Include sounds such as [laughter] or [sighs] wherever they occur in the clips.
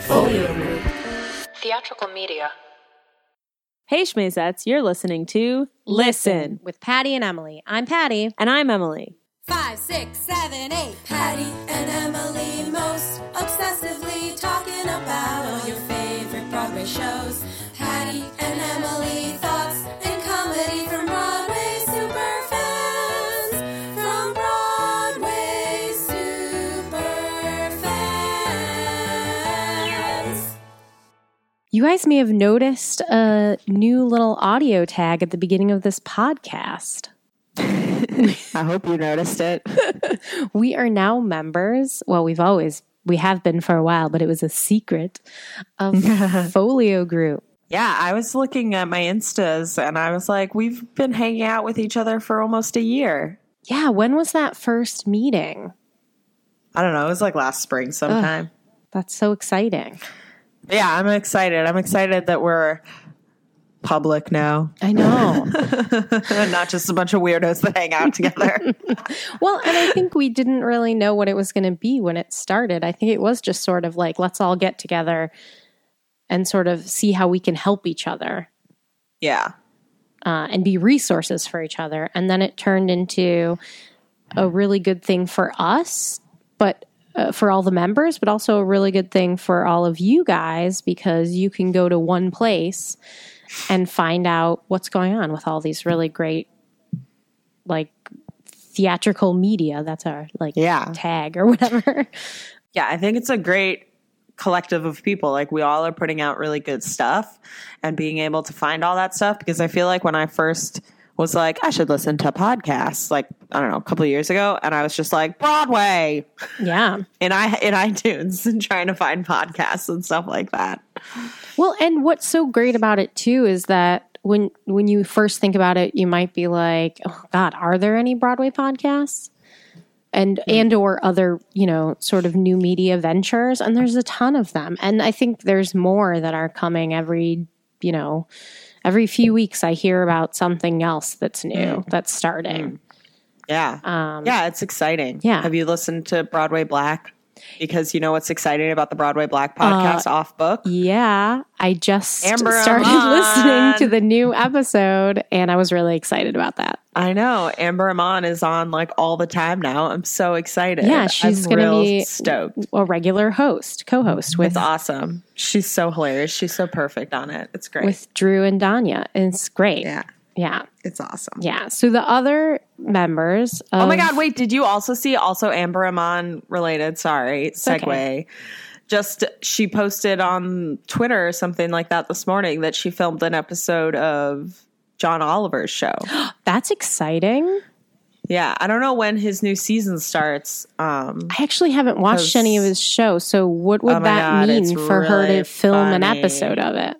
Folio Group. Theatrical media. Hey Schmazettes, you're listening to Listen. with Patty and Emily. I'm Patty. And I'm Emily. Five, six, seven, eight. Patty and Emily most obsessively talking about all your favorite Broadway shows. Patty You guys may have noticed a new little audio tag at the beginning of this podcast. [laughs] I hope you noticed it. [laughs] We are now members. Well, we've always, we have been for a while, but it was a secret of [laughs] Folio Group. Yeah, I was looking at my Instas and I was like, we've been hanging out with each other for almost a year. Yeah, when was that first meeting? I don't know, it was like last spring sometime. That's so exciting. Yeah, I'm excited. I'm excited that we're public now. I know. [laughs] [laughs] Not just a bunch of weirdos that hang out together. [laughs] well, and I think we didn't really know what it was going to be when it started. I think it was just sort of like, let's all get together and sort of see how we can help each other. yeah. uh, and be resources for each other. And then it turned into a really good thing for us, but uh, for all the members, but also a really good thing for all of you guys because you can go to one place and find out what's going on with all these really great, like, theatrical media. That's our like Yeah. tag or whatever. [laughs] Yeah, I think it's a great collective of people. Like we all are putting out really good stuff and being able to find all that stuff because I feel like when I first was like, I should listen to podcasts, like, I don't know, a couple of years ago, and I was just like, Broadway yeah. [laughs] in i in iTunes and trying to find podcasts and stuff like that. Well, and what's so great about it too is that when when you first think about it, you might be like, "Oh God, are there any Broadway podcasts?" And hmm. and or other you know sort of new media ventures, and there's a ton of them, and I think there's more that are coming every you know every few weeks. I hear about something else that's new that's starting. Yeah. Um, yeah, it's exciting. yeah. Have you listened to Broadway Black? Because you know what's exciting about the Broadway Black uh, podcast off book? Yeah, I just Amber started Iman. listening to the new episode, and I was really excited about that. I know. Amber Iman is on like all the time now. I'm so excited. Yeah, she's going to be stoked. a regular host, co-host with It's awesome. She's so hilarious. She's so perfect on it. It's great. with Drew and Danya. It's great. yeah, yeah, it's awesome. yeah. So the other members. Of, Oh my god! Wait, did you also see also Amber Iman related? Sorry, segue. okay. Just she posted on Twitter or something like that this morning that she filmed an episode of John Oliver's show. [gasps] That's exciting. yeah, I don't know when his new season starts. Um, I actually haven't watched any of his shows. So what would Oh that God, mean for her to film an episode of it?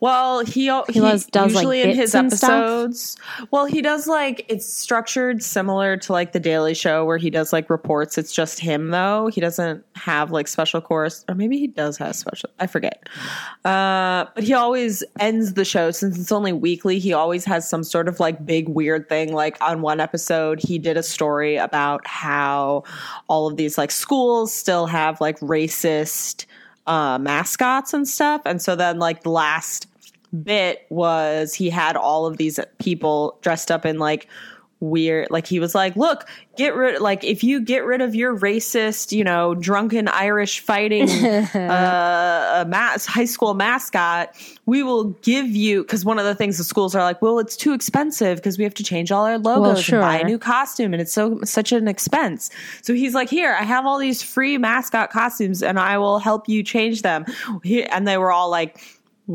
Well, he he, does- does, like, usually in bits his and stuff? episodes. Well, he does like it's structured similar to like the Daily Show where he does like reports. It's just him though. He doesn't have like special course, or maybe he does have special. I forget. Uh, but he always ends the show since it's only weekly. He always has some sort of like big weird thing. Like on one episode, he did a story about how all of these like schools still have like racist uh, mascots and stuff. And so then like the last bit was he had all of these people dressed up in like weird like he was like look get rid like if you get rid of your racist you know drunken irish fighting [laughs] uh, a mas- high school mascot we will give you because one of the things the schools are like well it's too expensive because we have to change all our logos sure. and buy a new costume and it's so such an expense so he's like here i have all these free mascot costumes and i will help you change them Here- and they were all like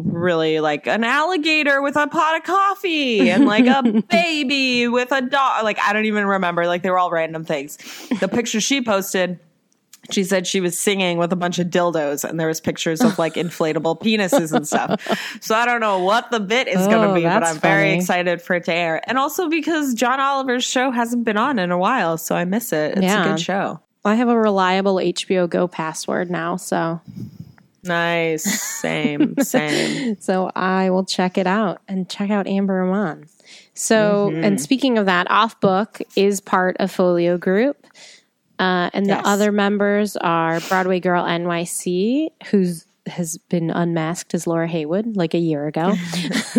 really like an alligator with a pot of coffee and like a [laughs] baby with a dog. Like, I don't even remember. Like, they were all random things. The picture she posted, she said she was singing with a bunch of dildos and there was pictures of like inflatable penises and stuff. So I don't know what the bit is going Oh, to be, but I'm very excited for it to air. And also because John Oliver's show hasn't been on in a while, so I miss it. It's Yeah. a good show. I have a reliable HBO Go password now, so Nice. Same, [laughs] same. so I will check it out and check out Amber Iman. So, Mm-hmm. and speaking of that, Off Book is part of Folio Group. Uh, and Yes. the other members are Broadway Girl NYC, who's has been unmasked as Laura Heywood like a year ago. [laughs] [laughs]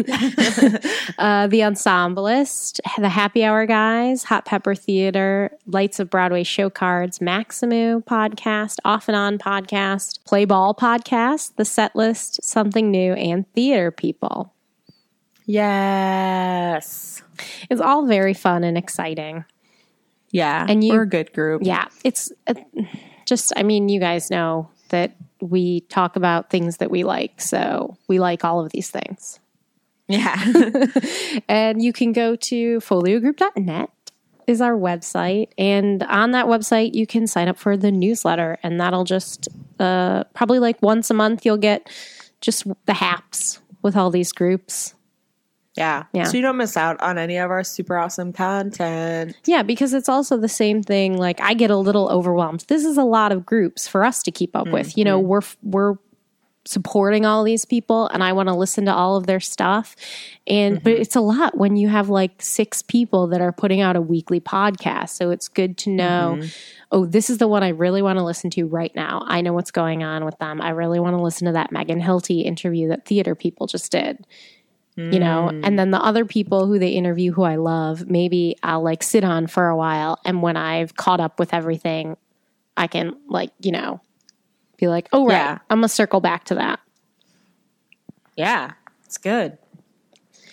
uh, the Ensemblist, the Happy Hour Guys, Hot Pepper Theater, Lights of Broadway Show Cards, Maximu podcast, Off and On podcast, Play Ball podcast, The Set List, Something New, and Theater People. Yes. It's all very fun and exciting. Yeah. And you- we're a good group. Yeah, it's uh, just, I mean, you guys know that we talk about things that we like. So we like all of these things. Yeah. [laughs] [laughs] And you can go to foliogroup.net is our website. And on that website, you can sign up for the newsletter. And that'll just, uh, probably like once a month, you'll get just the haps with all these groups. Yeah. Yeah. So you don't miss out on any of our super awesome content. Yeah, because it's also the same thing. Like I get a little overwhelmed. This is a lot of groups for us to keep up with. You know, mm-hmm. we're we're supporting all these people, and I want to listen to all of their stuff. And but mm-hmm. it's a lot when you have like six people that are putting out a weekly podcast. So it's good to know. Mm-hmm. Oh, this is the one I really want to listen to right now. I know what's going on with them. I really want to listen to that Megan Hilty interview that theater people just did you know and then the other people who they interview who i love maybe i'll like sit on for a while and when i've caught up with everything i can like you know be like oh right Yeah. i'm gonna circle back to that Yeah. It's good.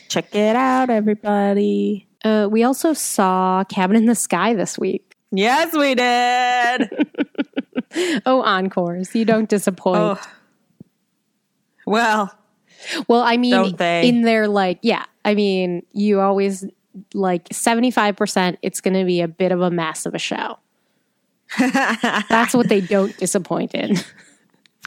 Check it out, everybody. uh, we also saw cabin in the sky this week Yes, we did. [laughs] [laughs] oh encores you don't disappoint oh. Well, well i mean in their like yeah i mean you always like 75% it's gonna be a bit of a mess of a show [laughs] that's what they don't disappoint in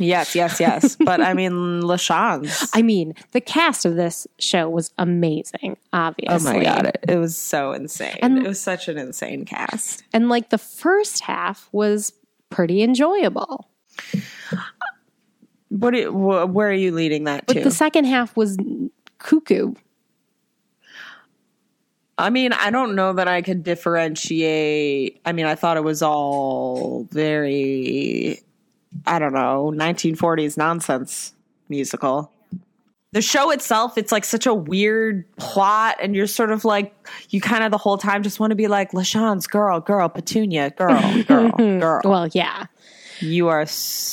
yes, yes, yes. But I mean, LaChanze's. I mean, the cast of this show was amazing, obviously. Oh my god, it, it was so insane. And- it was such an insane cast. And like the first half was pretty enjoyable, What? Do wh- where are you leading that but to? the second half was cuckoo. I mean, I don't know that I could differentiate. I mean, I thought it was all very, I don't know, 1940s nonsense musical. The show itself, it's like such a weird plot, and you're sort of like, you kind of the whole time just want to be like, LaChanze's girl, girl, Petunia, girl, girl, [laughs] girl. Well, yeah. You are,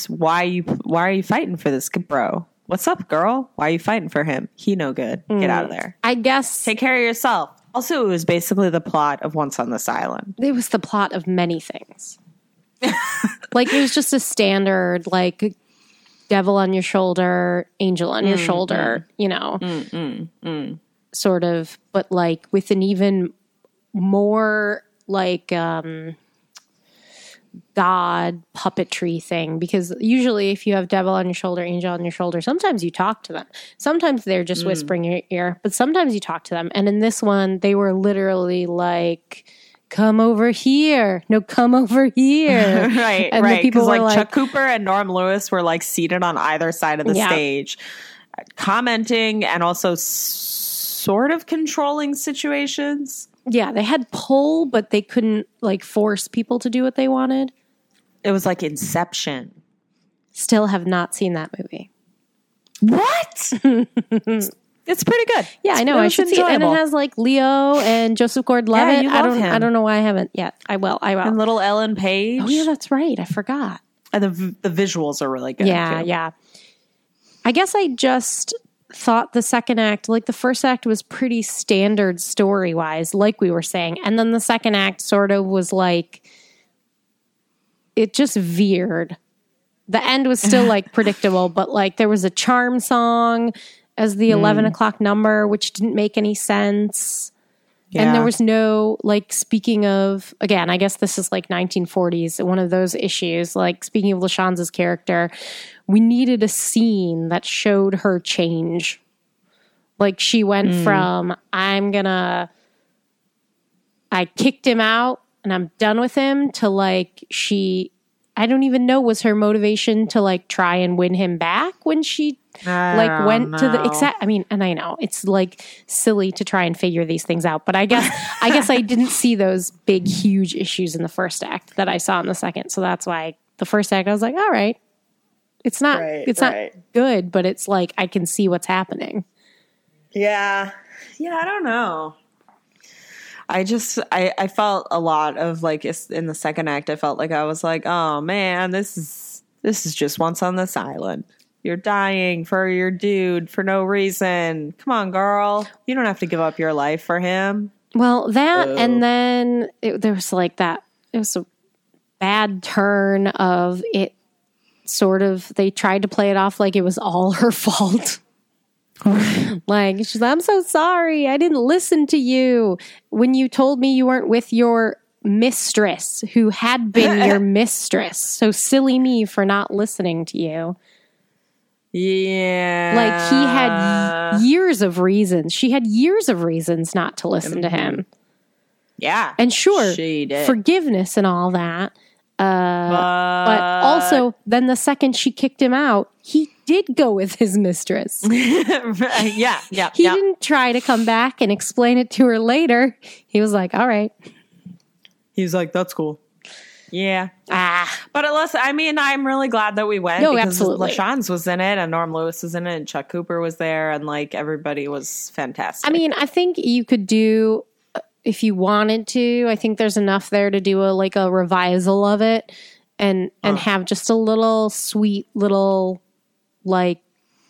why you, why are you fighting for this bro? What's up, girl? Why are you fighting for him? He no good. Get mm. out of there. I guess Take care of yourself. Also, it was basically the plot of Once on This Island. it was the plot of many things. [laughs] like it was just a standard, like devil on your shoulder, angel on your mm, shoulder, mm. you know, sort of, but like with an even more like um god puppetry thing because usually if you have devil on your shoulder angel on your shoulder sometimes you talk to them sometimes they're just mm. whispering in your ear but sometimes you talk to them and in this one they were literally like come over here no come over here [laughs] right, And right. people Because like, like- Chuck Cooper and Norm Lewis were like seated on either side of the Yeah. stage, commenting and also s- sort of controlling situations. Yeah they had pull but they couldn't like force people to do what they wanted It was like Inception. still have not seen that movie What? [laughs] it's pretty good. Yeah, I know. I should see it. And it has like Leo and Joseph Gordon-Levitt. you I don't. him. I don't know why I haven't yet. I will. I will. and little Ellen oh, Page. oh yeah, that's right. I forgot. and the the visuals are really good. Yeah, too. yeah. I guess I just thought the second act, like the first act, was pretty standard story wise, like we were saying, and then the second act sort of was like it just veered. The end was still like [laughs] predictable, but like there was a charm song as the mm. eleven o'clock number, which didn't make any sense. And there was no like speaking of again, I guess this is like 1940s, one of those issues. Like speaking of LaChanze's character, we needed a scene that showed her change. Like she went mm. from I'm gonna I kicked him out and I'm done with him to like she I don't even know was her motivation to like try and win him back when she I like went to the know. exact I mean and I know it's like silly to try and figure these things out but I guess I guess I didn't [laughs] see those big huge issues in the first act that I saw in the second so that's why the first act I was like all right it's not Right, it's right. not good but it's like I can see what's happening Yeah. Yeah, I don't know. I just I I felt a lot of like in the second act I felt like I was like, "Oh man, this is this is just once on this island. You're dying for your dude for no reason. Come on, girl. You don't have to give up your life for him." well that Oh. and then it, there was like that it was a bad turn of it sort of they tried to play it off like it was all her [laughs] fault [laughs] like she's like, I'm so sorry. I didn't listen to you when you told me you weren't with your mistress who had been your [laughs] mistress. So silly me for not listening to you. Yeah. Like he had years of reasons. She had years of reasons not to listen to him. Yeah. And sure, She did. forgiveness and all that. Uh, but, But also, then the second she kicked him out, he did go with his mistress. [laughs] yeah, yeah, He yeah. didn't try to come back and explain it to her later. He was like, all right. He's like, "That's cool." Yeah. Ah. But unless, I mean, I'm really glad that we went. No, because absolutely. LaChanze's was in it, and Norm Lewis was in it, and Chuck Cooper was there, and like everybody was fantastic. I mean, I think you could do if you wanted to. I think there's enough there to do a like a revisal of it and and have just a little sweet little like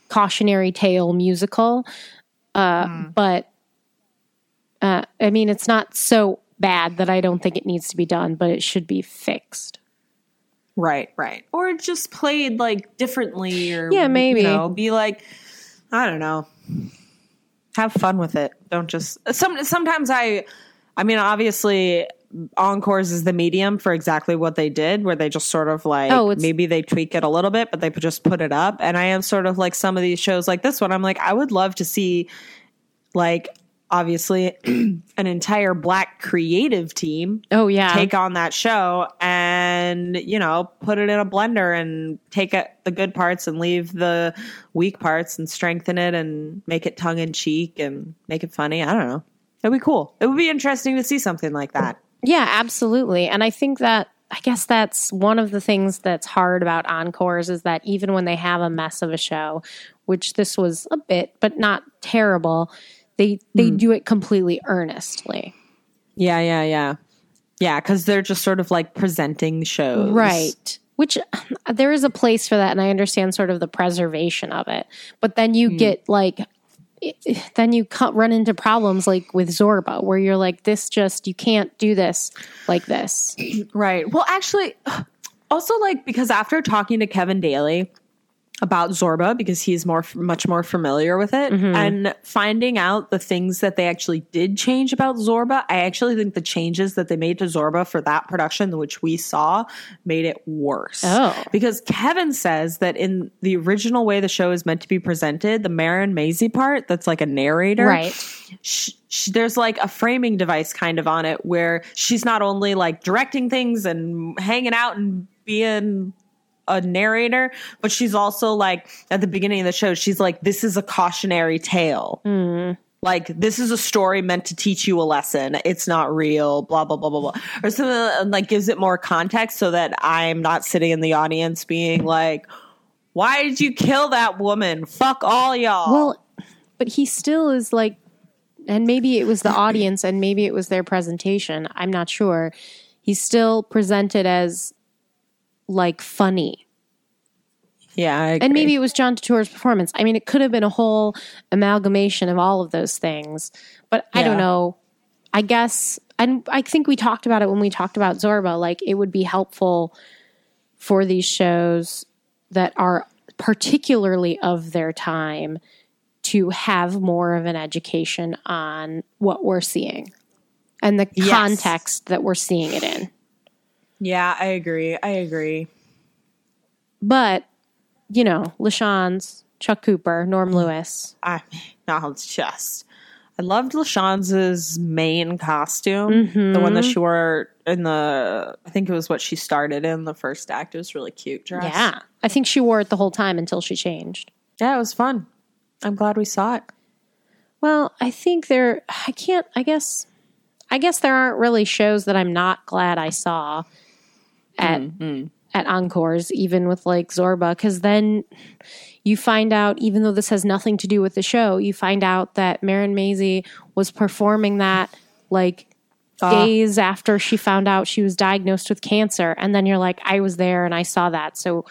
cautionary tale musical. Uh but uh I mean, it's not so bad that I don't think it needs to be done, but it should be fixed. right, right, or just played like differently, or Yeah, maybe. you know, be like, I don't know, have fun with it. Don't just some. Sometimes I, I mean, obviously. Encores is the medium for exactly what they did, where they just sort of like Oh, maybe they tweak it a little bit, but they just put it up. And I am sort of like some of these shows, like this one. I'm like, I would love to see like obviously [clears throat] an entire black creative team Oh yeah. take on that show and you know put it in a blender and take it, the good parts and leave the weak parts and strengthen it and make it tongue in cheek and make it funny i don't know it'd be cool it would be interesting to see something like that Yeah, absolutely. And I think that I guess that's one of the things that's hard about encores is that even when they have a mess of a show, which this was a bit, but not terrible, they they hmm. do it completely earnestly. yeah yeah yeah yeah because they're just sort of like presenting shows Right. Which uh, there is a place for that and I understand sort of the preservation of it. But then you hmm. get like then you run into problems like with Zorba where you're like this just you can't do this like this. Right. Well, actually, [sighs] also like because after talking to Kevin Daly about Zorba, because he's more much more familiar with it, mm-hmm. and finding out the things that they actually did change about Zorba, I actually think the changes that they made to Zorba for that production, which we saw, made it worse. Oh. because Kevin says that in the original way the show is meant to be presented, the Marin Mazzie part, that's like a narrator, Right. sh sh there's like a framing device kind of on it where she's not only like directing things and hanging out and being a narrator, but she's also like at the beginning of the show, she's like, this is a cautionary tale. Mm. Like this is a story meant to teach you a lesson. It's not real. Blah blah blah blah blah. Or something uh, that, like gives it more context so that I'm not sitting in the audience being like, "Why did you kill that woman? Fuck all y'all." Well, but he still is like, and maybe it was the [clears throat] audience and maybe it was their presentation. I'm not sure. He's still presented as like funny. yeah, And maybe it was John Turturro's performance. I mean, it could have been a whole amalgamation of all of those things. But I don't know. I guess, and I think we talked about it when we talked about Zorba. Like, it would be helpful for these shows that are particularly of their time to have more of an education on what we're seeing and the Yes. context that we're seeing it in. Yeah, I agree. I agree. But, you know, LaChanze's, Chuck Cooper, Norm mm. Lewis. I [laughs] I'll just I loved LaChanze's main costume, the one that mm-hmm. she wore in the. I think it was what she started in the first act. It was really cute dress. Yeah. I think she wore it the whole time until she changed. yeah, it was fun. I'm glad we saw it. Well, I think there I can't I guess I guess there aren't really shows that I'm not glad I saw at mm, mm. at Encores, even with like Zorba, because then you find out, even though this has nothing to do with the show, you find out that Marin Mazzie was performing that like ah. days after she found out she was diagnosed with cancer. And then you're like, I was there and I saw that. So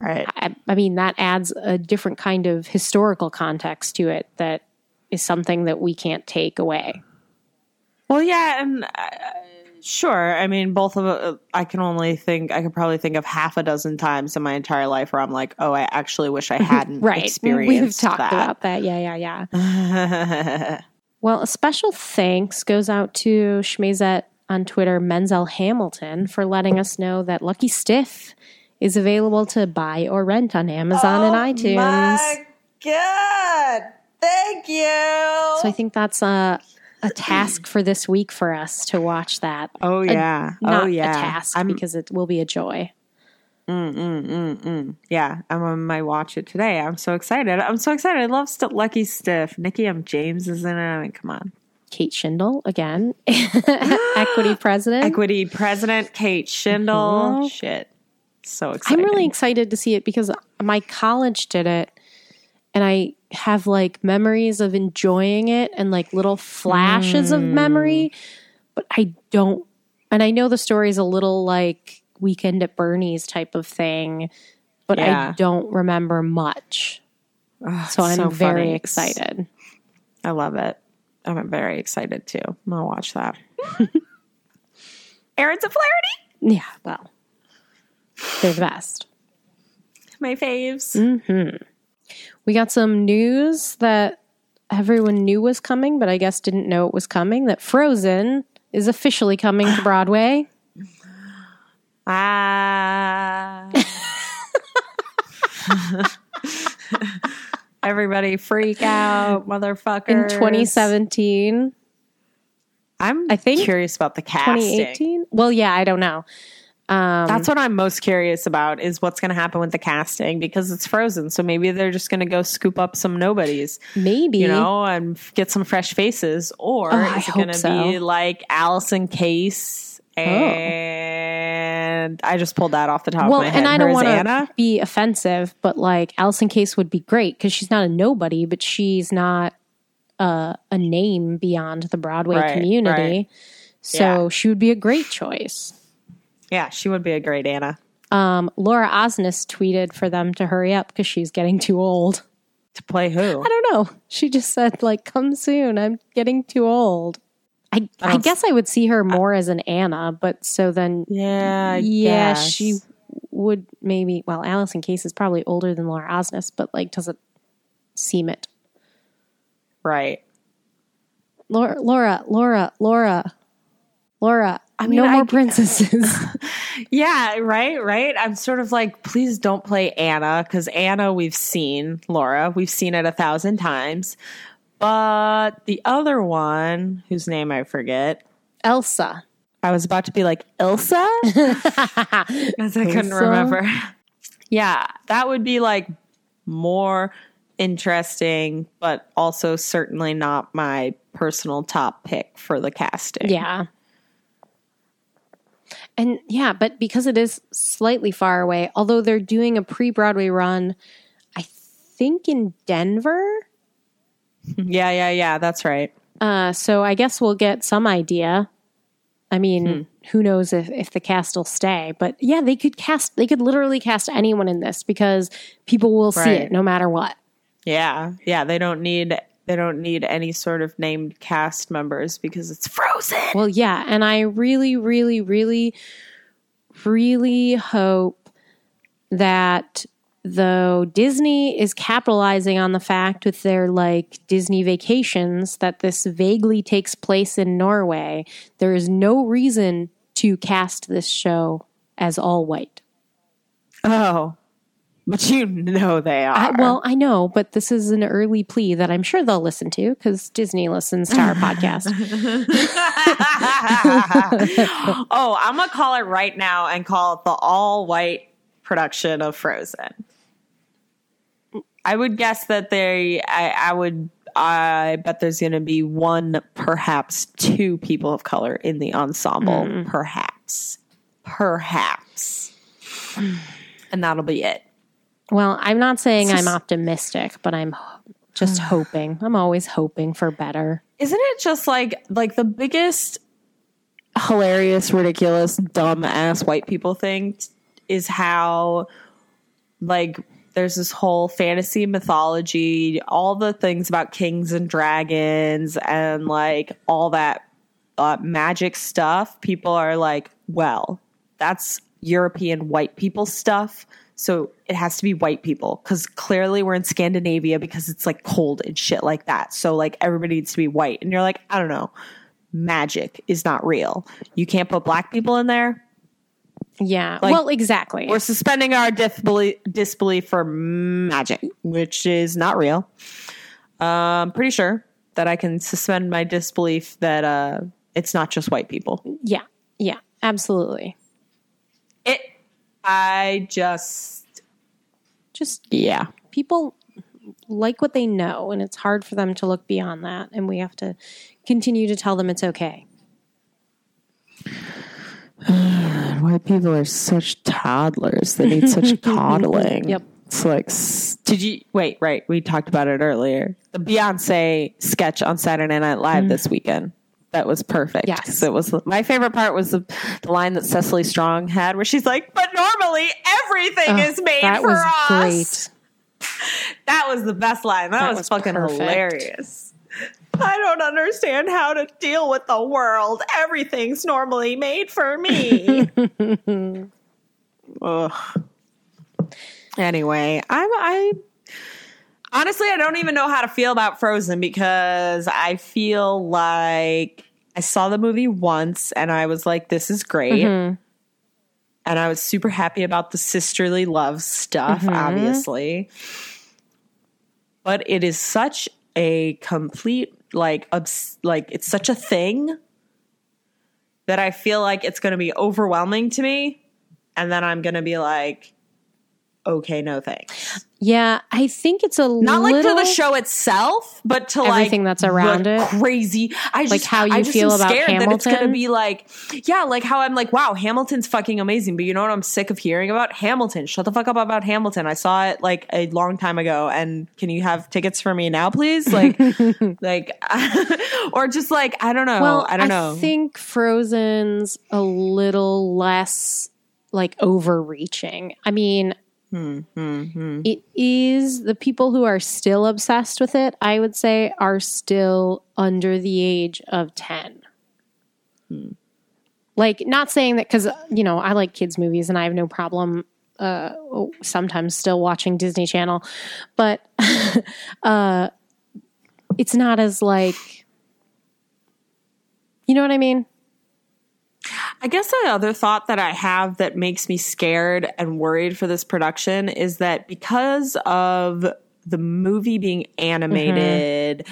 Right. I, I mean, that adds a different kind of historical context to it that is something that we can't take away. Well, yeah, and uh, sure. I mean, both of uh, I can only think I could probably think of half a dozen times in my entire life where I'm like, oh, I actually wish I [laughs] hadn't Right. experienced We've talked that. about that. Yeah, yeah, yeah. [laughs] well, a special thanks goes out to Schmazet on Twitter, Menzel Hamilton, for letting us know that Lucky Stiff is available to buy or rent on Amazon and iTunes. My God, thank you. So I think that's a a task for this week for us to watch that. oh yeah, oh, Not oh yeah. a task I'm because it will be a joy. Mm, mm, mm, yeah. I'm on my watch it today. I'm so excited. I'm so excited. I love St- Lucky Stiff. Nikki M. James is in it. I mean, come on. Kate Shindle again, [laughs] equity [gasps] president. Equity President Kate Shindle. Mm-hmm. Shit, so excited. I'm really excited to see it because my college did it and I have like memories of enjoying it and like little flashes of memory, but I don't. And I know the story is a little like Weekend at Bernie's type of thing, but Yeah. I don't remember much. so I'm so very funny. excited. I love it. I'm very excited too. I'm gonna watch that. [laughs] Ahrens a Flaherty. Yeah, well, they're the best. My faves. Mm. We got some news that everyone knew was coming, but I guess didn't know it was coming. That Frozen is officially coming to [sighs] Broadway. Ah. [laughs] Everybody freak out, motherfucker. in 2017, I'm I think curious about the casting. 2018. Well, yeah, I don't know. Um, That's what I'm most curious about is what's going to happen with the casting because it's frozen. So maybe they're just going to go scoop up some nobodies, maybe you know, and get some fresh faces. Or Oh, I is it going to so. Oh. be like Allison Case? And I just pulled that off the top Well, of my head. and I don't want to be offensive, but like Allison Case would be great because she's not a nobody, but she's not a, a name beyond the Broadway Right, community. right. So Yeah. she would be a great choice. Yeah, she would be a great Anna. Um, Laura Osnes tweeted for them to hurry up because she's getting too old. To play who? I don't know. She just said like, "Come soon. I'm getting too old." I I, don't- guess I would see her more as an Anna, but so then Yeah, I yeah, guess. she would maybe. Well, Allison Case is probably older than Laura Osnes, but like doesn't seem it. right. Laura, Laura, Laura, Laura, Laura. I mean, no I more [laughs] princesses. Yeah, right, right. I'm sort of like, please don't play Anna because Anna we've seen, Laura, we've seen it a thousand times. But the other one, whose name I forget, Elsa. I was about to be like Elsa, because [laughs] I couldn't remember. yeah, that would be like more interesting, but also certainly not my personal top pick for the casting. Yeah. And yeah, but because it is slightly far away, although they're doing a pre Broadway run, I think in Denver. [laughs] yeah, yeah, yeah. That's right. Uh, so I guess we'll get some idea. I mean, Hmm. who knows if, if the cast will stay, but yeah, they could cast, they could literally cast anyone in this because people will see it no matter what. Yeah, yeah. They don't need they don't need any sort of named cast members because it's Frozen. Well, yeah, and I really, really, really, really hope that though Disney is capitalizing on the fact with their like Disney vacations that this vaguely takes place in Norway, there is no reason to cast this show as all white. Oh, but you know they are. I, well, I know, but this is an early plea that I'm sure they'll listen to because Disney listens to our podcast. [laughs] [laughs] oh, I'm gonna call it right now and call it the all white production of Frozen. I would guess that they. I, I would. I bet there's going to be one, perhaps two people of color in the ensemble. Mm. Perhaps, perhaps, and that'll be it. Well, I'm not saying It's I'm optimistic, but I'm just [sighs] hoping. I'm always hoping for better. Isn't it just like like the biggest hilarious, ridiculous, dumb ass white people thing is how like there's this whole fantasy mythology, all the things about kings and dragons and like all that uh, magic stuff. People are like, well, that's European white people stuff. So it has to be white people because clearly we're in Scandinavia because it's like cold and shit like that. So like everybody needs to be white. And you're like, I don't know, magic is not real. You can't put black people in there. Yeah. Like, well, exactly. We're suspending our disbelief, disbelief for magic, which is not real. Um, pretty sure that I can suspend my disbelief that uh, it's not just white people. yeah. Yeah. Absolutely. I just. Just Yeah. people like what they know, and it's hard for them to look beyond that. And we have to continue to tell them it's okay. [sighs] White people are such toddlers. They need such [laughs] coddling. Yep. It's like, did you wait? Right, we talked about it earlier. The Beyonce sketch on Saturday Night Live mm. this weekend. That was perfect. Yes. it was my favorite part was the, the line that Cecily Strong had, where she's like, "But normally everything is made that for was us." great. [laughs] That was the best line. That, That was, was fucking perfect. hilarious. I don't understand how to deal with the world. Everything's normally made for me. [laughs] Ugh. Anyway, I'm I honestly I don't even know how to feel about Frozen because I feel like I saw the movie once and I was like, this is great. Mm-hmm. And I was super happy about the sisterly love stuff, Mm-hmm. obviously. But it is such a complete like obs- like it's such a thing that I feel like it's going to be overwhelming to me and then I'm going to be like okay, no thanks. Yeah, I think it's a Not like to the show itself, but to like Everything like that's around it. Crazy. I just, Like how you I just feel am about scared that it's going to be like, yeah, like how I'm like, wow, Hamilton's fucking amazing. But you know what I'm sick of hearing about? Hamilton. Shut the fuck up about Hamilton. I saw it like a long time ago, and can you have tickets for me now, please? Like, [laughs] like, [laughs] or just like I don't know. Well, I don't know. think Frozen's a little less like overreaching. I mean, Hmm, it is the people who are still obsessed with it, I would say, are still under the age of 10. Like, not saying that because, you know, I like kids' movies and I have no problem uh, sometimes still watching Disney Channel, but [laughs] uh, it's not as like, you know what I mean? I guess the other thought that I have that makes me scared and worried for this production is that because of the movie being animated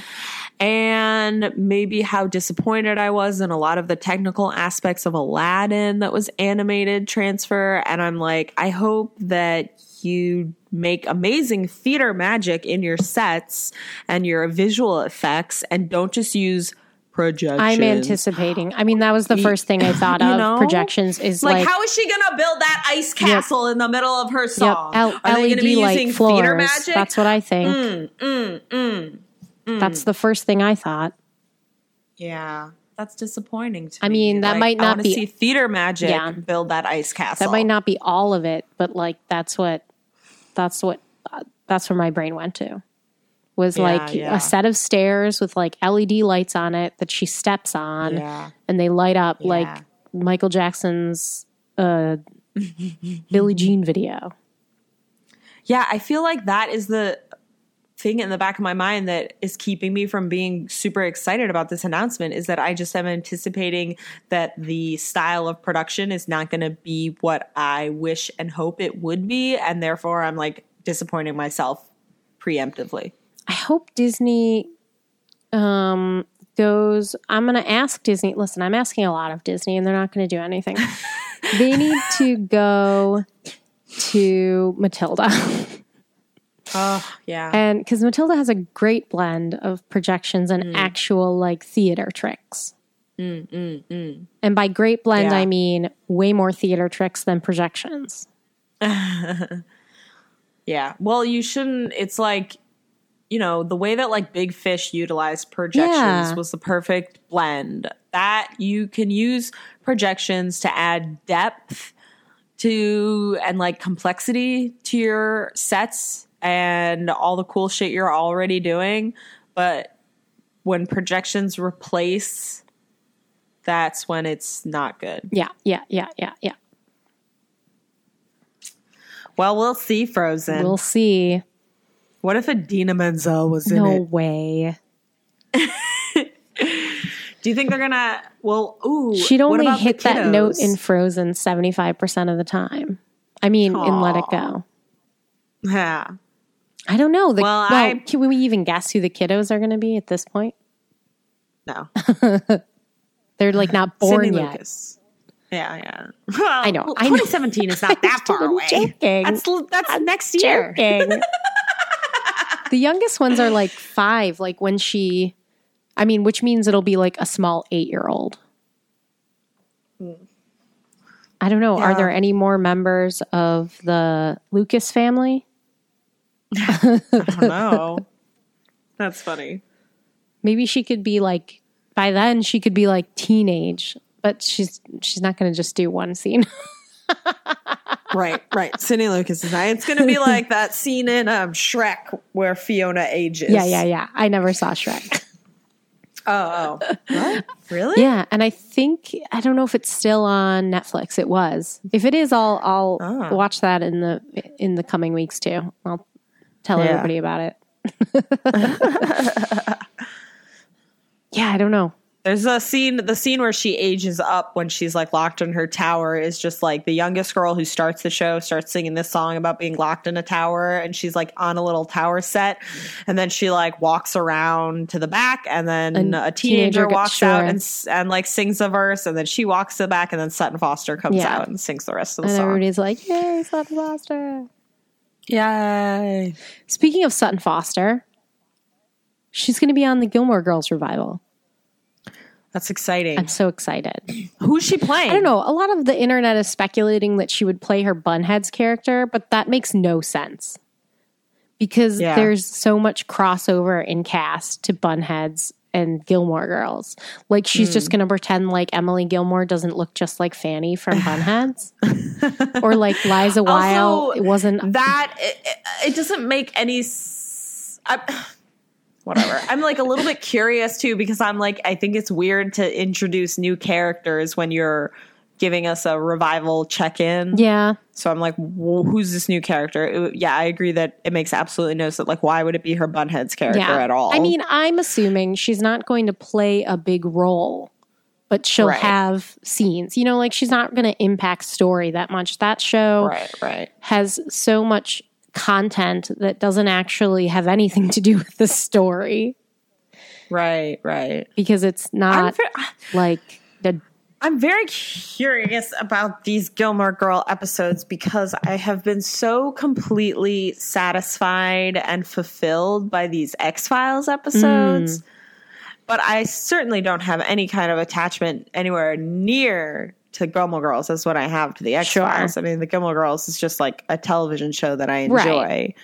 and maybe how disappointed I was in a lot of the technical aspects of Aladdin that was animated transfer. And I'm like, I hope that you make amazing theater magic in your sets and your visual effects and don't just use projections. I'm anticipating. I mean, that was the first thing I thought of. know? Projections is Like, like, how is she gonna build that ice castle in the middle of her yep, song? L- Are they LED be light using floors. theater magic? That's what I think. Mm, mm, mm. That's the first thing I thought. Yeah, that's disappointing. To I me. mean, that Like, might not wanna be- see theater magic Yeah. build that ice castle. That might not be all of it, but like that's what that's what uh, that's where my brain went to. Was Yeah, like yeah. a set of stairs with like LED lights on it that she steps on Yeah. and they light up like Michael Jackson's uh [laughs] Billie Jean video. Yeah, I feel like that is the thing in the back of my mind that is keeping me from being super excited about this announcement is that I just am anticipating that the style of production is not going to be what I wish and hope it would be. And therefore, I'm like disappointing myself preemptively. I hope Disney um, goes. I'm going to ask Disney. Listen, I'm asking a lot of Disney, and they're not going to do anything. [laughs] they need to go to Matilda. [laughs] Oh, yeah. and because Matilda has a great blend of projections and mm. actual like theater tricks. Mm, mm, and by great blend, Yeah. I mean way more theater tricks than projections. [laughs] Yeah. Well, you shouldn't. It's like, you know, the way that like Big Fish utilized projections Yeah. was the perfect blend. That you can use projections to add depth to and like complexity to your sets and all the cool shit you're already doing. But when projections replace, that's when it's not good. Yeah, yeah, yeah, yeah, yeah. Well, we'll see, Frozen. We'll see. What if Idina Menzel was in No it? way. [laughs] Do you think they're gonna? Well, ooh, She'd what only about hit that note in Frozen 75% of the time. I mean, in Let It Go. Yeah, I don't know. The, Well, well, I- can we even guess who the kiddos are going to be at this point? no, [laughs] They're like not born Sydney yet. Lucas. Yeah, yeah. Well, I know, well, I know. 2017 is not [laughs] that far I'm away. joking. That's that's next year. The youngest ones are like five, like when she, I mean, which means it'll be like a small eight year old. I don't know. Are there any more members of the Lucas family? [laughs] I don't know. That's funny. Maybe she could be like by then she could be like teenage, but she's she's not going to just do one scene. [laughs] Right, right. Sydney Lucas is not. It's going to be like that scene in um, Shrek where Fiona ages. yeah, yeah, yeah. I never saw Shrek. Oh, oh. Really? yeah, and I think I don't know if it's still on Netflix. It was. If it is, I'll I'll Ah. watch that in the in the coming weeks too. I'll tell Yeah. everybody about it. [laughs] yeah, I don't know. There's a scene, the scene where she ages up when she's like locked in her tower is just like the youngest girl who starts the show starts singing this song about being locked in a tower and she's like on a little tower set and then she like walks around to the back and then And a teenager teenager gets- walks out and and like sings a verse and then she walks to the back and then Sutton Foster comes Yeah. out and sings the rest of the And song. everybody's like, "Yay, Sutton Foster!" Yay. Speaking of Sutton Foster, she's going to be on the Gilmore Girls revival. That's exciting. I'm so excited. Who's she playing? I don't know. A lot of the internet is speculating that she would play her Bunheads character, but that makes no sense because Yeah. there's so much crossover in cast to Bunheads and Gilmore Girls. Like she's Hmm. just going to pretend like Emily Gilmore doesn't look just like Fanny from Bunheads, [laughs] or like Liza. Also, it wasn't. that it, it- it doesn't make any s- I, whatever [laughs] i'm like a little bit curious too because i'm like i think it's weird to introduce new characters when you're giving us a revival check-in yeah, so i'm like who's this new character It- yeah i agree that it makes absolutely no sense like why would it be her bunhead's character yeah. at all I mean, I'm assuming she's not going to play a big role, but she'll Right. have scenes. You know, like she's not going to impact story that much. That show right right has so much content that doesn't actually have anything to do with the story. Right right. Because it's not like the I'm very curious about these Gilmore Girl episodes because I have been so completely satisfied and fulfilled by these X Files episodes. Mm. But I certainly don't have any kind of attachment anywhere near to Gilmore Girls as what I have to the X Files. I mean, the Gilmore Girls is just like a television show that I enjoy. Right.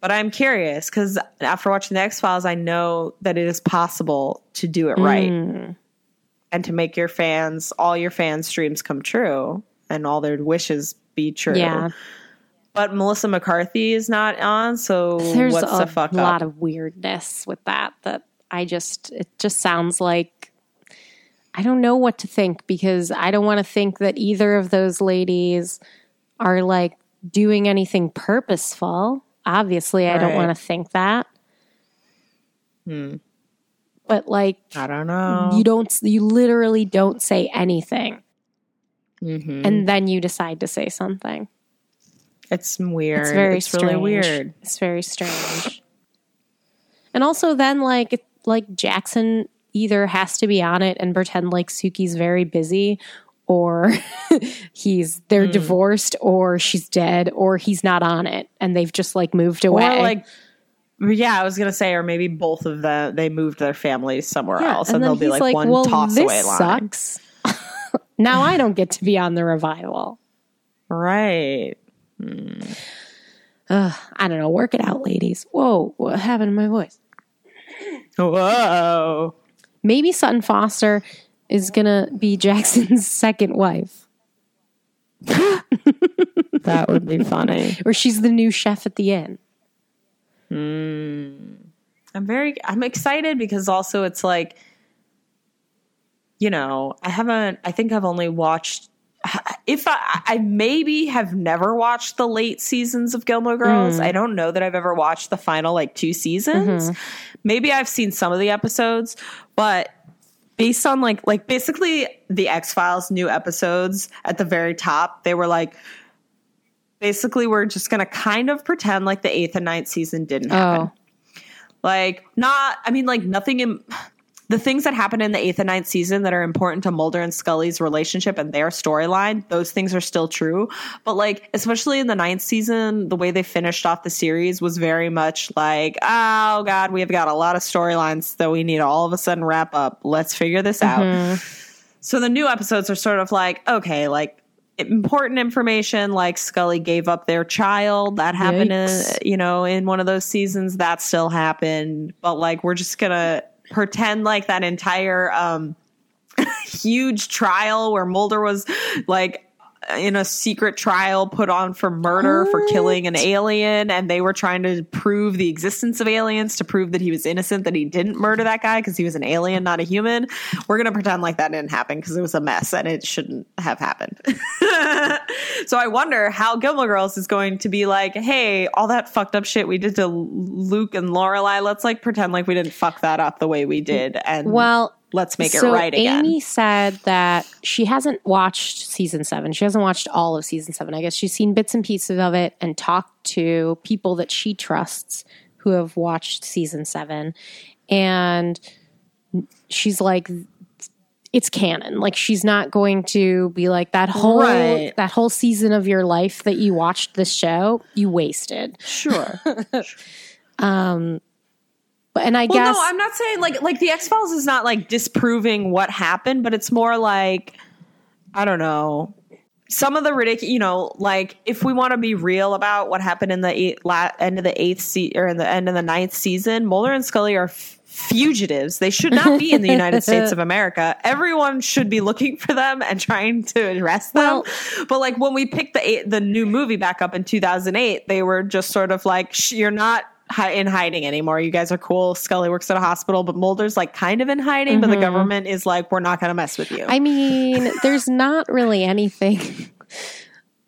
But I'm curious because after watching the X Files, I know that it is possible to do it right Mm. and to make your fans all your fans dreams come true and all their wishes be true. Yeah. But Melissa McCarthy is not on, so there's what's a the fuck lot up? of weirdness with that that I just it just sounds like I don't know what to think because I don't want to think that either of those ladies are like doing anything purposeful. Obviously, I don't want to think that. Hmm. But like, I don't know. you don't, you literally don't say anything, Mhm. and then you decide to say something. it's weird. It's very it's strange. really weird. It's very strange. And also, then like like Jackson either has to be on it and pretend like Suki's very busy, or [laughs] he's Hmm. they're divorced, or she's dead, or he's not on it, and they've just like moved away. Or like, yeah, I was gonna say, or maybe both of them they moved their families somewhere Yeah, else, and, then they'll be he's like, one well, toss away line. sucks. [laughs] now I don't get to be on the revival. Right. Ugh, I don't know. Work it out, ladies. Whoa, what happened to my voice? Whoa. Maybe Sutton Foster is gonna be [laughs] Jackson's second wife, That would be funny. or she's the new chef at the inn. Hmm. I'm very I'm excited because also it's like you know, I haven't I think I've only watched if I, I maybe have never watched the late seasons of Gilmore Girls. Mm. I don't know that I've ever watched the final like two seasons. Mm-hmm. Maybe I've seen some of the episodes, but based on like like basically the X Files new episodes at the very top, they were like basically we're just gonna kind of pretend like the eighth and ninth season didn't happen. Oh, Like not I mean like nothing in the things that happen in the eighth and ninth season that are important to Mulder and Scully's relationship and their storyline, those things are still true. But like, especially in the ninth season, the way they finished off the series was very much like, oh God, we've got a lot of storylines that we need to all of a sudden wrap up. Let's figure this out. Mm-hmm. So the new episodes are sort of like, okay, like important information like Scully gave up their child. That happened in, you know, in one of those seasons. That still happened. But like we're just gonna pretend like that entire um [laughs] huge trial where Mulder was like in a secret trial put on for murder for killing an alien and they were trying to prove the existence of aliens to prove that he was innocent that he didn't murder that guy because he was an alien not a human. We're going to pretend like that didn't happen because it was a mess and it shouldn't have happened. [laughs] So i wonder how gilmore girls is going to be like hey all that fucked up shit we did to luke and lorelai let's like pretend like we didn't fuck that up the way we did and well, let's make so it right again Amy said that she hasn't watched season seven. She hasn't watched all of season seven. I guess she's seen bits and pieces of it and talked to people that she trusts who have watched season seven. And she's like, it's canon. Like she's not going to be like that whole Right. that whole season of your life that you watched this show, you wasted. sure [laughs] But um, and I Well, guess no, I'm not saying like like the X Files is not like disproving what happened, but it's more like I don't know. Some of the ridiculous, you know, like if we want to be real about what happened in the eight, la- end of the eighth se- or in the end of the ninth season, Mulder and Scully are f- fugitives. They should not be in the United [laughs] States of America. Everyone should be looking for them and trying to arrest them. Well- but like when we picked the eight, the new movie back up in 2008, they were just sort of like, "You're not." Hi- In hiding anymore. You guys are cool. Scully works at a hospital, but Mulder's like kind of in hiding, but the mm-hmm. government is like, we're not going to mess with you. I mean, [laughs] there's not really anything.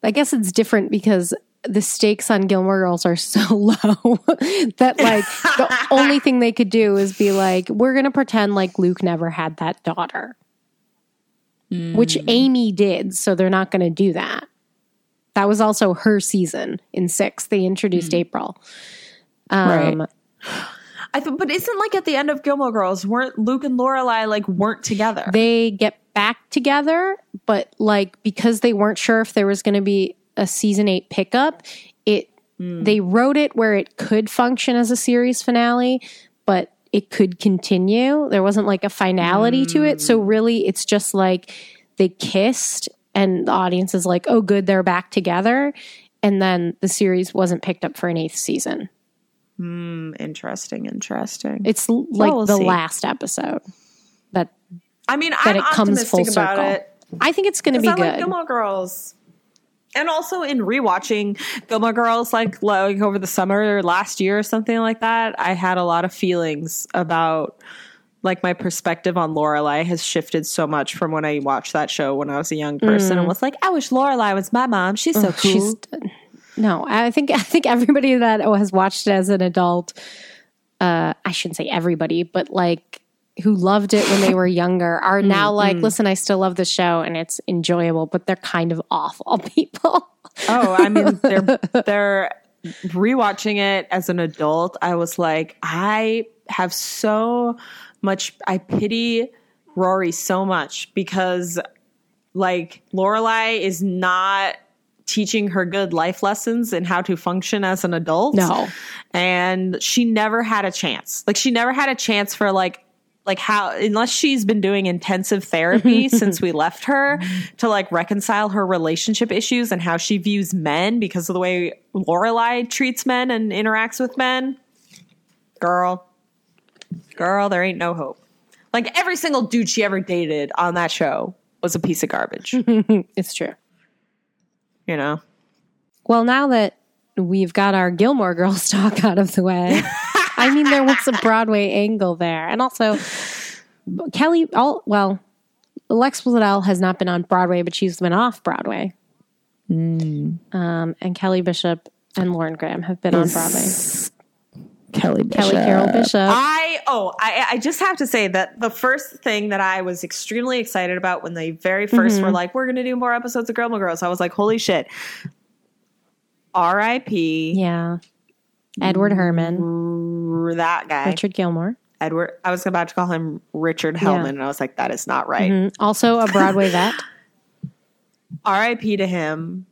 I guess it's different because the stakes on Gilmore Girls are so [laughs] low that like the only thing they could do is be like, we're gonna pretend like Luke never had that daughter. Which hmm. Amy did, so they're not gonna do that. That was also her season in six. They introduced hmm. April. Um, Right. I th- but isn't like at the end of Gilmore Girls, weren't Luke and Lorelai like weren't together? they get back together, but like because they weren't sure if there was going to be a season eight pickup, it they wrote it where it could function as a series finale, but it could continue. There wasn't like a finality to it, so really it's just like they kissed, and the audience is like, "Oh, good, they're back together," and then the series wasn't picked up for an eighth season. Hmm, interesting, interesting. It's l- like we'll the see. last episode that I mean, that I'm it comes full about circle. it. I think it's going to be I good. like Gilmore Girls. And also in rewatching Gilmore Girls, like, like over the summer or last year or something like that, I had a lot of feelings about like my perspective on Lorelai has shifted so much from when I watched that show when I was a young person and was like, I wish Lorelai was my mom. She's so cool. She's no, I think I think everybody that has watched it as an adult, uh, I shouldn't say everybody, but like who loved it when they were younger are now like, listen, I still love the show and it's enjoyable, but they're kind of awful people. Oh, I mean, they're [laughs] they're rewatching it as an adult. I was like, I have so much. I pity Rory so much because, like, Lorelai is not teaching her good life lessons and how to function as an adult. No. and she never had a chance. Like, she never had a chance for like like how unless she's been doing intensive therapy [laughs] since we left her to like reconcile her relationship issues and how she views men because of the way Lorelai treats men and interacts with men. Girl, girl, there ain't no hope. Like every single dude she ever dated on that show was a piece of garbage. [laughs] it's true. You know. Well, now that we've got our Gilmore Girls [laughs] talk out of the way, I mean, there was a Broadway angle there, and also Kelly. All well, Lex Bledel has not been on Broadway, but she's been off Broadway. Um, and Kelly Bishop and Lauren Graham have been on Broadway. Kelly Kelly Carol Bishop. I oh I I just have to say that the first thing that I was extremely excited about when they very 1st were like we're going to do more episodes of Gilmore Girls, I was like, holy shit. R.I.P. yeah, Edward Herrmann, That guy, Richard Gilmore. Edward. I was about to call him Richard Hellman, and I was like, that is not right. Mhm. Also a Broadway vet. [laughs] R.I.P. to him.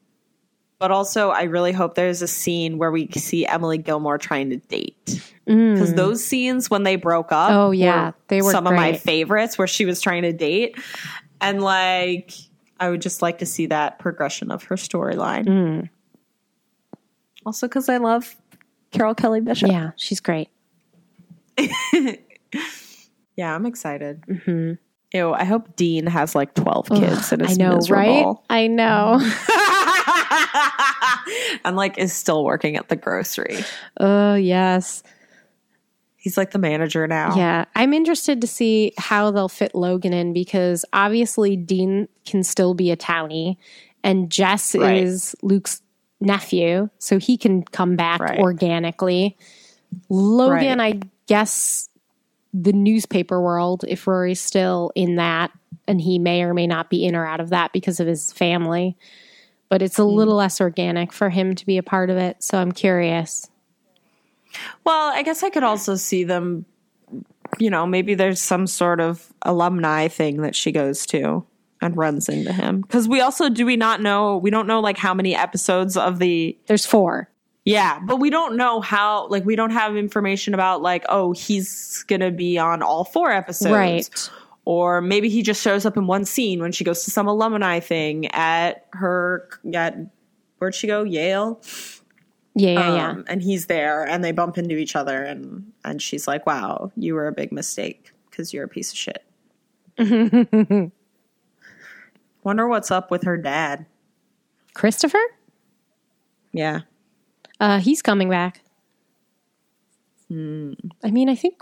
But also, I really hope there's a scene where we see Emily Gilmore trying to date. Because those scenes when they broke up, Mm. Oh, yeah. They were some of my favorites where she was trying to date, and like I would just like to see that progression of her storyline. Mm. Also, because I love Carol Kelly Bishop. Yeah, she's great. [laughs] Yeah, I'm excited. Ew, I hope Dean has like 12 kids and I is know, right? I know. [laughs] [laughs] and like is still working at the grocery. Oh yes. He's like the manager now. Yeah, I'm interested to see how they'll fit Logan in because obviously Dean can still be a townie, and Jess Right. is Luke's nephew, so he can come back Right. organically. Logan, Right. I guess the newspaper world, if Rory's still in that, and he may or may not be in or out of that because of his family, but it's a Hmm. little less organic for him to be a part of it. So I'm curious. Well, I guess I could also see them, you know, maybe there's some sort of alumni thing that she goes to and runs into him. Because we also, do we not know, we don't know like how many episodes of the, There's four. yeah, but we don't know how, like, we don't have information about like, oh, he's going to be on all four episodes. Right. Or maybe he just shows up in one scene when she goes to some alumni thing at her, at, where'd she go? Yale? Yeah, yeah, yeah. Um, and he's there and they bump into each other and and she's like wow you were a big mistake because you're a piece of shit [laughs] wonder what's up with her dad Christopher? yeah Uh, he's coming back. Hmm. I mean, I think.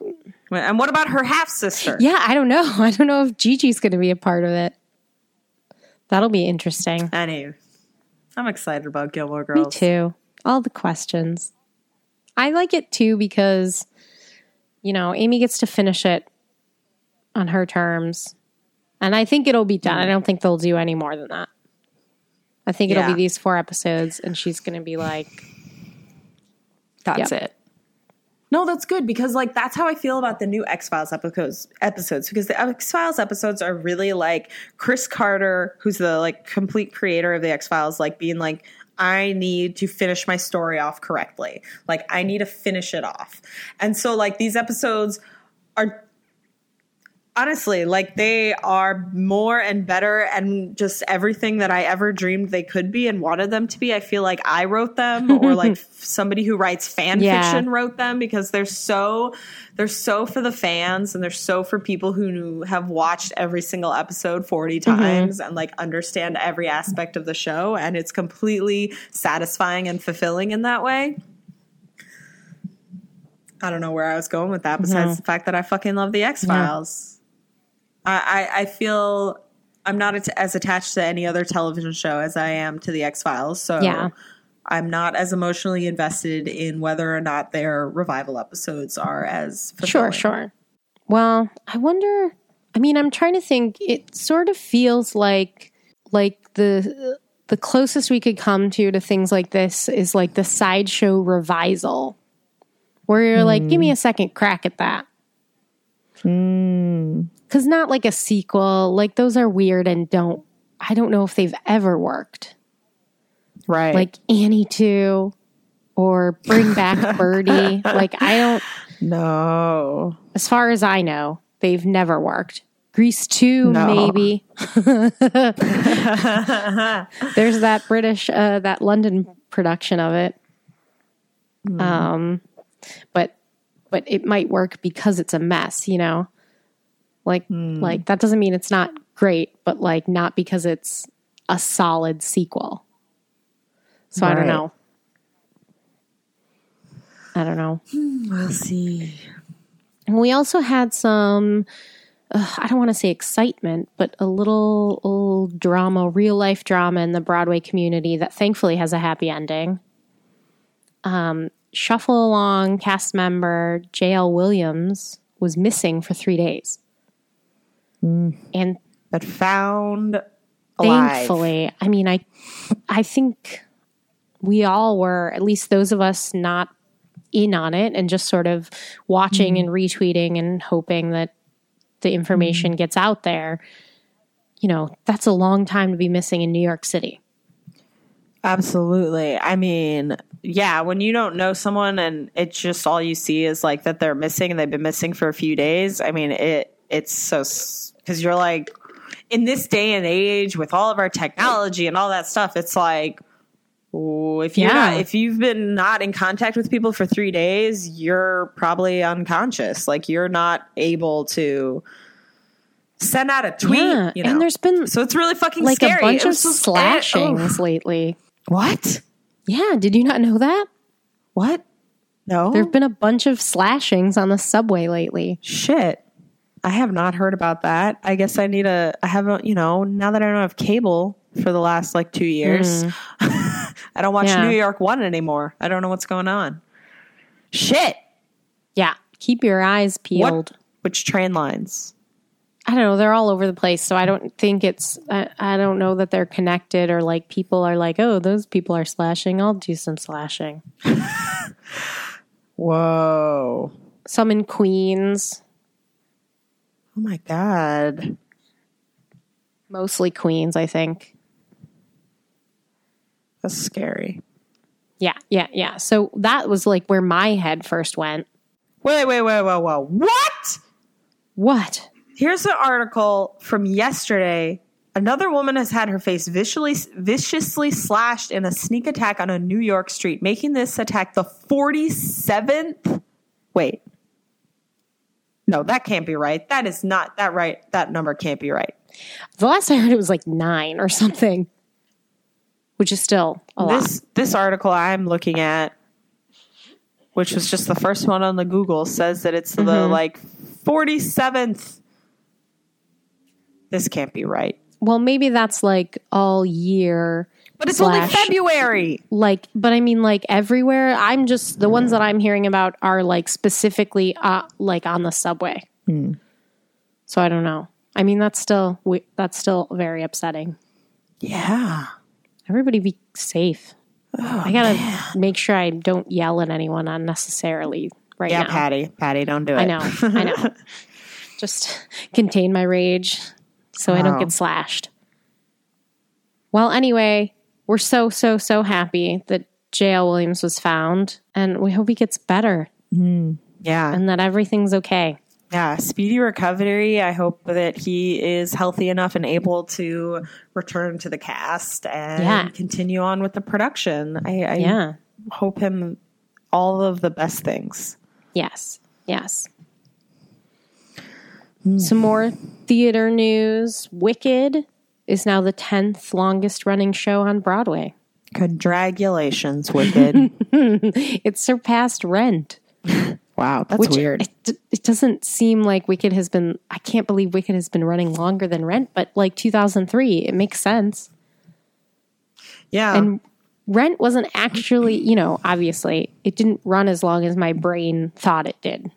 And what about her half sister Yeah, I don't know. [laughs] I don't know if Gigi's going to be a part of it. That'll be interesting. anyway i'm excited about gilmore Girls. Me too. All the questions. I like it too because, you know, Amy gets to finish it on her terms. And I think it'll be done. I don't think they'll do any more than that. I think it'll Yeah. be these four episodes, and she's going to be like, that's Yep. it no that's good because like that's how i feel about the new x-files episodes episodes because the x-files episodes are really like chris carter who's the like complete creator of the x-files like being like i need to finish my story off correctly. Like i need to finish it off. And so like these episodes are honestly like they are more and better and just everything that i ever dreamed they could be and wanted them to be i feel like i wrote them [laughs] or like somebody who writes fan Yeah. fiction wrote them because they're so they're so for the fans and they're so for people who have watched every single episode 40 mm-hmm. times and like understand every aspect of the show and it's completely satisfying and fulfilling in that way I don't know where I was going with that mm-hmm. besides the fact that I fucking love the X Files. I, I, I feel I'm not at- as attached to any other television show as I am to the X Files. So Yeah. I'm not as emotionally invested in whether or not their revival episodes are as Sure, fulfilling. sure. Well, I wonder. I mean, I'm trying to think. It sort of feels like like the the closest we could come to to things like this is like the sideshow revisal, where you're like, give me hmm. a second crack at that. Because not like a sequel. Like those are weird and don't. I don't know if they've ever worked. Right. Like Annie two, or Bring Back [laughs] Birdie. like I don't. no. As far as I know, they've never worked. Grease 2, No. maybe. [laughs] [laughs] There's that British, uh, that London production of it. Um, but but it might work because it's a mess, you know. Like like that doesn't mean it's not great, but like not because it's a solid sequel. So I don't know. I don't know. We'll see. And we also had some, uh, I don't want to say excitement, but a little, little drama, real life drama in the Broadway community that thankfully has a happy ending. Um, Shuffle Along cast member J.L. Williams was missing for three days. Mm. And But found alive. thankfully, I mean, I, I think we all were, at least those of us not in on it and just sort of watching mm. and retweeting and hoping that the information mm. gets out there. You know, that's a long time to be missing in New York City. Absolutely. I mean, yeah, when you don't know someone and it's just all you see is like that they're missing and they've been missing for a few days. I mean, it it's so because you're like in this day and age with all of our technology and all that stuff, it's like ooh, if you're Yeah. not if you've been not in contact with people for 3 days, you're probably unconscious. Like you're not able to send out a tweet, yeah, you know. and there's been so it's really fucking like scary. a bunch of slashings lately. What? Yeah, did you not know that? What? No. There have been a bunch of slashings on the subway lately. Shit. I have not heard about that. I guess I need a, I haven't, you know, now that I don't have cable for the last like two years, hmm. [laughs] I don't watch. Yeah. New York One anymore. I don't know what's going on. Shit. Yeah, keep your eyes peeled. What? Which train lines? I don't know. They're all over the place. So I don't think it's, I, I don't know that they're connected or like people are like, oh, those people are slashing. I'll do some slashing. [laughs] Whoa. Some in Queens, Oh my God. mostly Queens, I think. That's scary. Yeah, yeah, yeah. So that was like where my head first went. Wait, wait, wait, wait, wait. What? What? Here's an article from yesterday. Another woman has had her face viciously, viciously slashed in a sneak attack on a New York street, making this attack the 47th. Wait. No, that can't be right. That is not that right. That number can't be right. The last I heard it was like nine or something, which is still a lot. This this article I'm looking at, which was just the first one on the Google, says that it's the mm-hmm. like 47th. This can't be right. Well, maybe that's like all year. But it's slash- only February. like but i mean like everywhere i'm just the ones that i'm hearing about are like specifically uh like on the subway so i don't know i mean that's still we- that's still very upsetting Yeah. everybody be safe i gotta make sure i don't yell at anyone unnecessarily right Yeah, now Patty. Patty, don't do it. i know i know [laughs] just contain my rage so i don't get slashed well anyway we're so so so happy that JL Williams was found and we hope he gets better mm-hmm. Yeah. and that everything's okay. Yeah. Speedy recovery. I hope that he is healthy enough and able to return to the cast and Yeah. continue on with the production. I, I Yeah. hope him all of the best things. Yes. Yes. Mm. Some more theater news. Wicked is now the 10th longest running show on Broadway. Congratulations, [laughs] Wicked. It surpassed Rent. wow. That's which weird. It, it doesn't seem like Wicked has been, I can't believe Wicked has been running longer than Rent, but like 2003, it makes sense. Yeah. And Rent wasn't actually, you know, obviously it didn't run as long as my brain thought it did.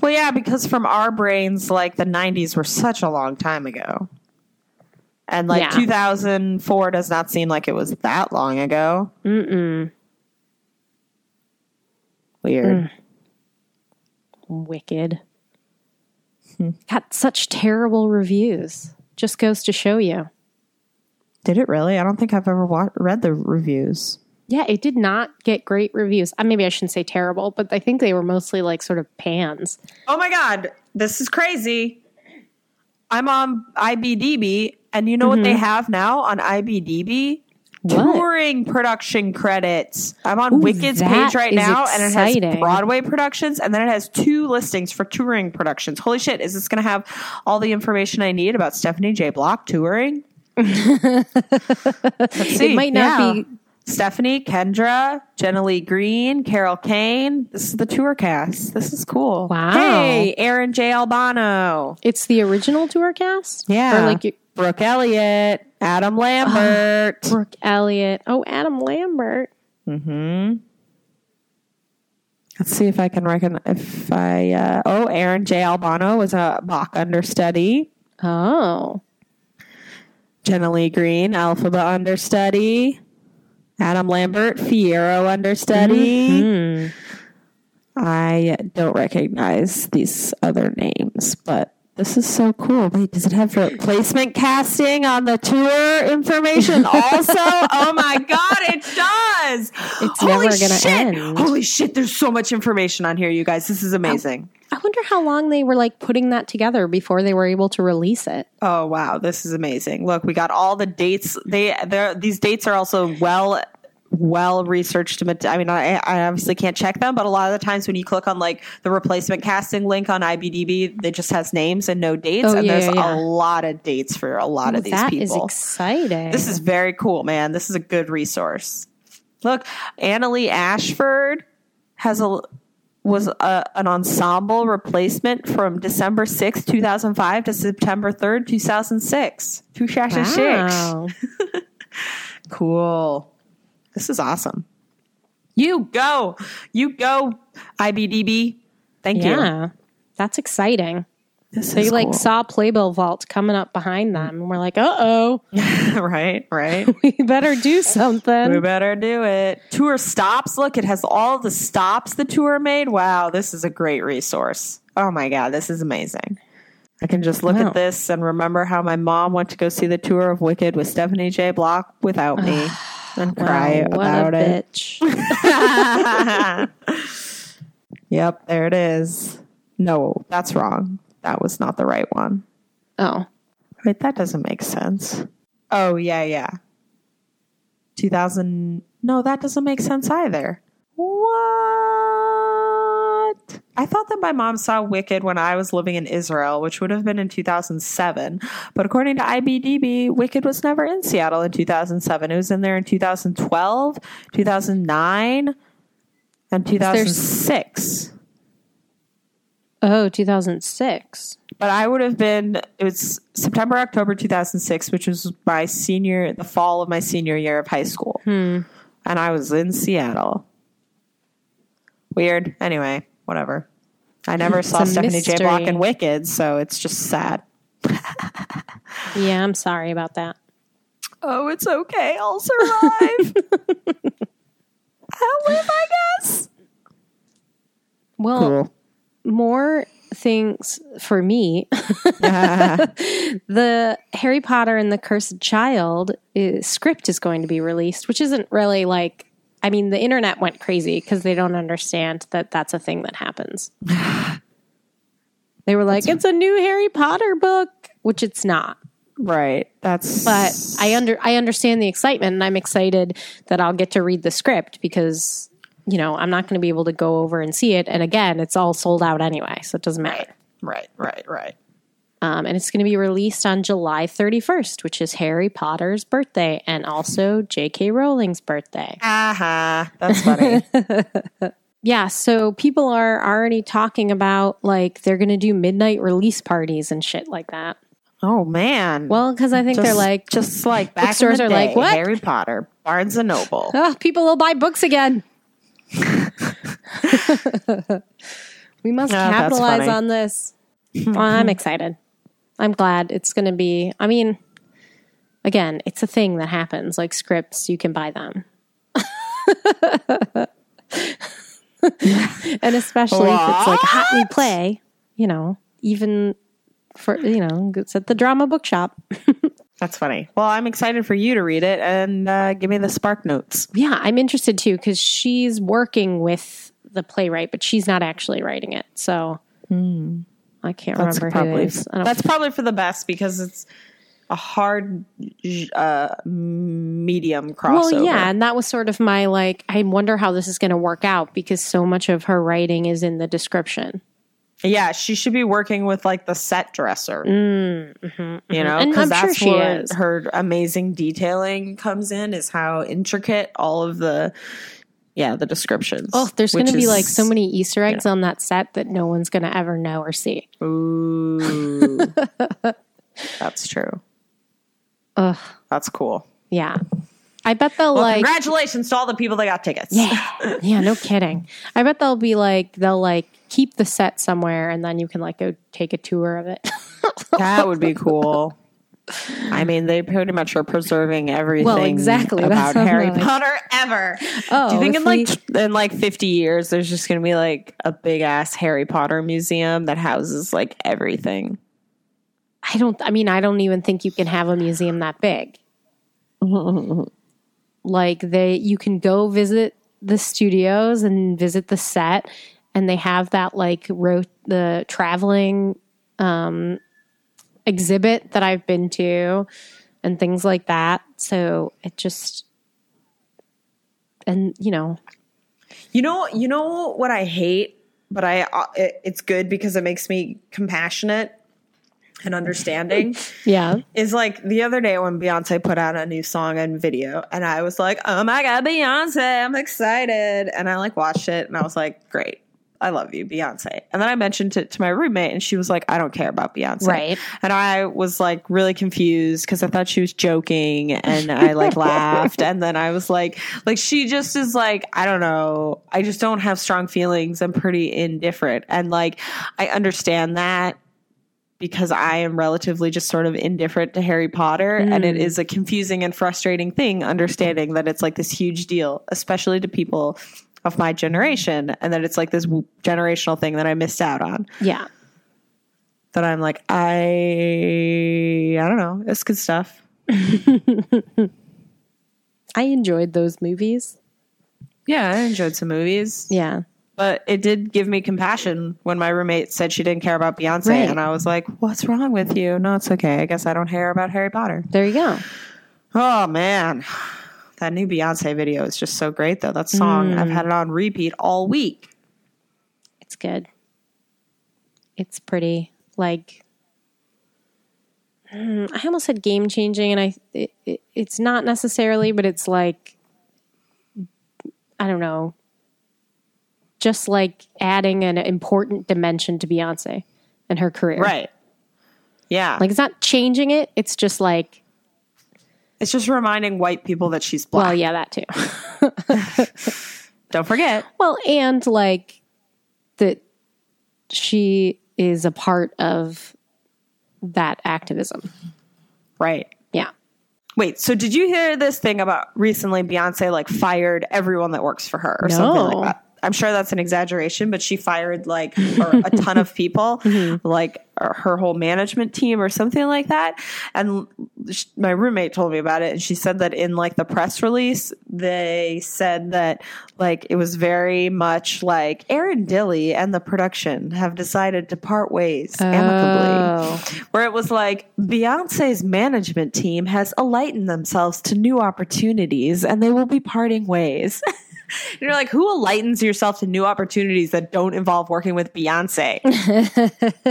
Well, yeah, because from our brains, like the 90s were such a long time ago. And like Yeah. 2004 does not seem like it was that long ago. Mm-mm. Weird. Mm. Wicked. Hmm. Got such terrible reviews. Just goes to show you. Did it really? I don't think I've ever wa- read the reviews. Yeah, it did not get great reviews. Uh, maybe I shouldn't say terrible, but I think they were mostly like sort of pans. Oh my God, this is crazy. I'm on IBDB, and you know what they have now on IBDB? What? Touring production credits. I'm on Ooh, Wicked's page right now, and it has. Broadway productions, and then it has two listings for touring productions. Holy shit, is this going to have all the information I need about Stephanie J. Block touring? [laughs] Let's see. It might not Yeah. be Stephanie, Kendra, Jenna Leigh Green, Carol Kane. This is the tour cast. This is cool. Wow. Hey, Aaron J. Albano. It's the original tour cast? Yeah. Or like you- Brooke Elliott, Adam Lambert. Brooke Elliott. Oh, Adam Lambert. hmm Let's see if I can recognize if I. Uh, oh, Aaron J. Albano was a Boq understudy. Oh. Jenna Leigh Green, Elphaba understudy. Adam Lambert, Fiyero understudy. Hmm. I don't recognize these other names, but this is so cool. Wait, does it have replacement casting on the tour information also? [laughs] oh my god, it does! It's Holy never gonna end. Holy shit! There's so much information on here, you guys. This is amazing. I wonder how long they were like putting that together before they were able to release it. Oh wow, this is amazing. Look, we got all the dates. They there these dates are also well well researched. I mean, I, I obviously can't check them, but a lot of the times when you click on like the replacement casting link on IBDB, it just has names and no dates, Oh, and yeah, there's yeah, a lot of dates for a lot of these That people. That is exciting. this is very cool, man. This is a good resource. Look, Annaleigh Ashford has a was a, an ensemble replacement from December sixth, two 2005 to September 3rd, 2006. 2006. wow. [laughs] Cool. This is awesome. You go. You go, IBDB. Thank you. yeah. That's exciting. This They is like cool. saw Playbill Vault coming up behind them and we're like, uh oh, [laughs] right, right. [laughs] we better do something. We better do it. Tour stops. Look, it has all the stops the tour made. Wow, this is a great resource. Oh my God, this is amazing. I can just look Wow. at this and remember how my mom went to go see the tour of Wicked with Stephanie J. Block without me [sighs] and cry Wow, about a it. bitch. [laughs] Yep, there it is. No, that's wrong. That was not the right one. oh, Wait, that doesn't make sense. Oh, yeah, yeah. 2000. No, that doesn't make sense either. What? I thought that my mom saw Wicked when I was living in Israel, which would have been in 2007. But according to IBDB, Wicked was never in Seattle in 2007. It was in there in 2012, 2009, and 2006. Oh, 2006. But I would have been, it was September, October 2006, which was my senior, the fall of my senior year of high school. Hmm. And I was in Seattle. Weird. Anyway, whatever. I never saw a Stephanie J. Block in Wicked, so it's just sad. [laughs] Yeah, I'm sorry about that. Oh, it's okay. I'll survive. [laughs] I'll live, I guess. Well, Cool. More things for me. [laughs] the Harry Potter and the Cursed Child uh, script is going to be released, which isn't really like. I mean, the internet went crazy because they don't understand that that's a thing that happens. they were like, "It's a new Harry Potter book," which it's not. Right. That's. But I under I understand the excitement, and I'm excited that I'll get to read the script because you know I'm not going to be able to go over and see it. And again, it's all sold out anyway, so it doesn't matter. Right, right, right. Um, and it's going to be released on July 31st, which is Harry Potter's birthday and also J.K. Rowling's birthday. Aha. That's funny. [laughs] Yeah, so people are already talking about like they're going to do midnight release parties and shit like that. Oh man. Well, because I think they're like, just like back the are like, what? Harry Potter, Barnes and Noble. [laughs] oh, people will buy books again. We must [laughs] Oh, capitalize on this. Well, I'm excited. I'm glad it's going to be. I mean, again, it's a thing that happens. Like scripts, you can buy them. [laughs] and especially if it's like hot new play, you know, even for, you know, it's at the drama bookshop. [laughs] That's funny. Well, I'm excited for you to read it and uh, give me the spark notes. Yeah, I'm interested too because she's working with the playwright, but she's not actually writing it. So I can't That's remember who probably it is. That's probably for the best because it's a hard uh, medium crossover. well, yeah, and that was sort of my like. I wonder how this is going to work out because so much of her writing is in the description. Yeah. She should be working with like the set dresser. You know, Mm, And because I'm sure that's she where is. her amazing detailing comes in. Is how intricate all of the yeah the descriptions. Oh, there's going to be like so many Easter eggs on that set that no one's going to ever know or see. Ooh, [laughs] that's true. Ugh, That's cool. yeah. I bet they'll Well, like. congratulations to all the people that got tickets. Yeah, [laughs] yeah, no kidding. I bet they'll be like they'll like keep the set somewhere, and then you can like go take a tour of it. [laughs] That would be cool. [laughs] I mean, they pretty much are preserving everything well, exactly. About what Harry like. Potter ever. Oh, Do you think in like we- t- in like fifty years, there's just going to be like a big ass Harry Potter museum that houses like everything? I don't. I mean, I don't even think you can have a museum that big. Like they, you can go visit the studios and visit the set, and they have that like ro- the traveling um, exhibit that I've been to, and things like that. So it just, and you know, You know, you know what I hate, but I uh, it, it's good because it makes me compassionate and understanding. [laughs] yeah, is like the other day when Beyonce put out a new song and video, and I was like, "Oh my god, Beyonce! I'm excited!" And I like watched it, and I was like, "Great, I love you, Beyonce." And then I mentioned it to my roommate, and she was like, "I don't care about Beyonce." Right. And I was like really confused because I thought she was joking, and I like [laughs] laughed, and then I was like, "Like she just is like, I don't know. I just don't have strong feelings. I'm pretty indifferent, and like I understand that." Because I am relatively just sort of indifferent to Harry Potter. And it hmm. is a confusing and frustrating thing understanding that it's like this huge deal, especially to people of my generation, and that it's like this generational thing that I missed out on. yeah. That I'm like, I, I don't know, it's good stuff. [laughs] I enjoyed those movies. Yeah, I enjoyed some movies, Yeah. But it did give me compassion when my roommate said she didn't care about Beyonce. Right. And I was like, what's wrong with you? No, it's okay. I guess I don't care about Harry Potter. There you go. Oh man, that new Beyonce video is just so great though. That song I've had it on repeat all week. It's good. It's pretty like Hmm, I almost said game changing, and I it, it, it's not necessarily, but it's like I don't know, just like adding an important dimension to Beyonce and her career. Right. Yeah. Like it's not changing it. It's just like, it's just reminding white people that she's black. well, yeah, that too. [laughs] Don't forget. Well, and like that she is a part of that activism. Right. Yeah. Wait, so did you hear this thing about recently Beyonce like fired everyone that works for her or something like that? I'm sure that's an exaggeration, but she fired like [laughs] a ton of people, [laughs] like uh, her whole management team or something like that. And sh- my roommate told me about it, and she said that in like the press release, they said that like it was very much like Aaron Dilly and the production have decided to part ways amicably Oh. where it was like Beyonce's management team has enlightened themselves to new opportunities and they will be parting ways. [laughs] And [laughs] You're like, who enlightens yourself to new opportunities that don't involve working with Beyonce?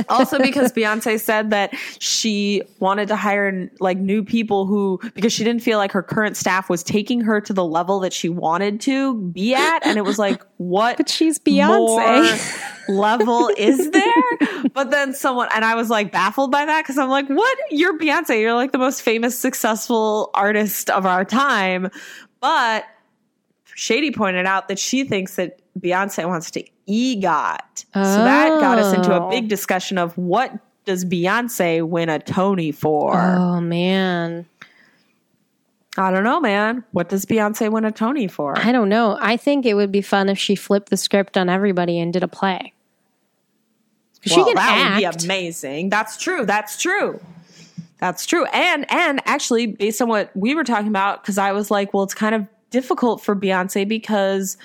[laughs] also, because Beyonce said that she wanted to hire like new people who, because she didn't feel like her current staff was taking her to the level that she wanted to be at. And it was like, what? But she's Beyonce. [laughs] level is there? But then someone, and I was like baffled by that because I'm like, what? You're Beyonce. You're like the most famous, successful artist of our time. But Shady pointed out that she thinks that Beyonce wants to EGOT. So that got us into a Oh. big discussion of what does Beyonce win a Tony for? Oh man. I don't know, man. What does Beyonce win a Tony for? I don't know. I think it would be fun if she flipped the script on everybody and did a play. She well, can that would be amazing. That's true. That's true. That's true. And and actually, based on what we were talking about, because I was like, well, it's kind of difficult for Beyonce because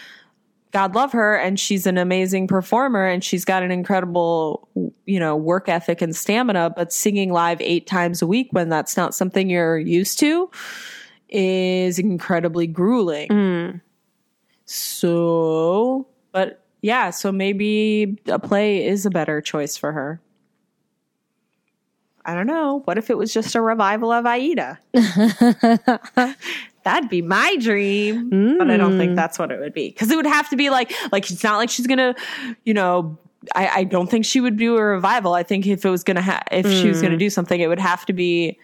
God love her, and she's an amazing performer, and she's got an incredible, you know, work ethic and stamina. But singing live eight times a week when that's not something you're used to is incredibly grueling. Mm. So, but yeah, so maybe a play is a better choice for her. I don't know. What if it was just a revival of Aida? [laughs] That'd be my dream, but I don't think that's what it would be because it would have to be like, like it's not like she's gonna, you know. I, I don't think she would do a revival. I think if it was gonna, ha- if she was gonna do something, it would have to be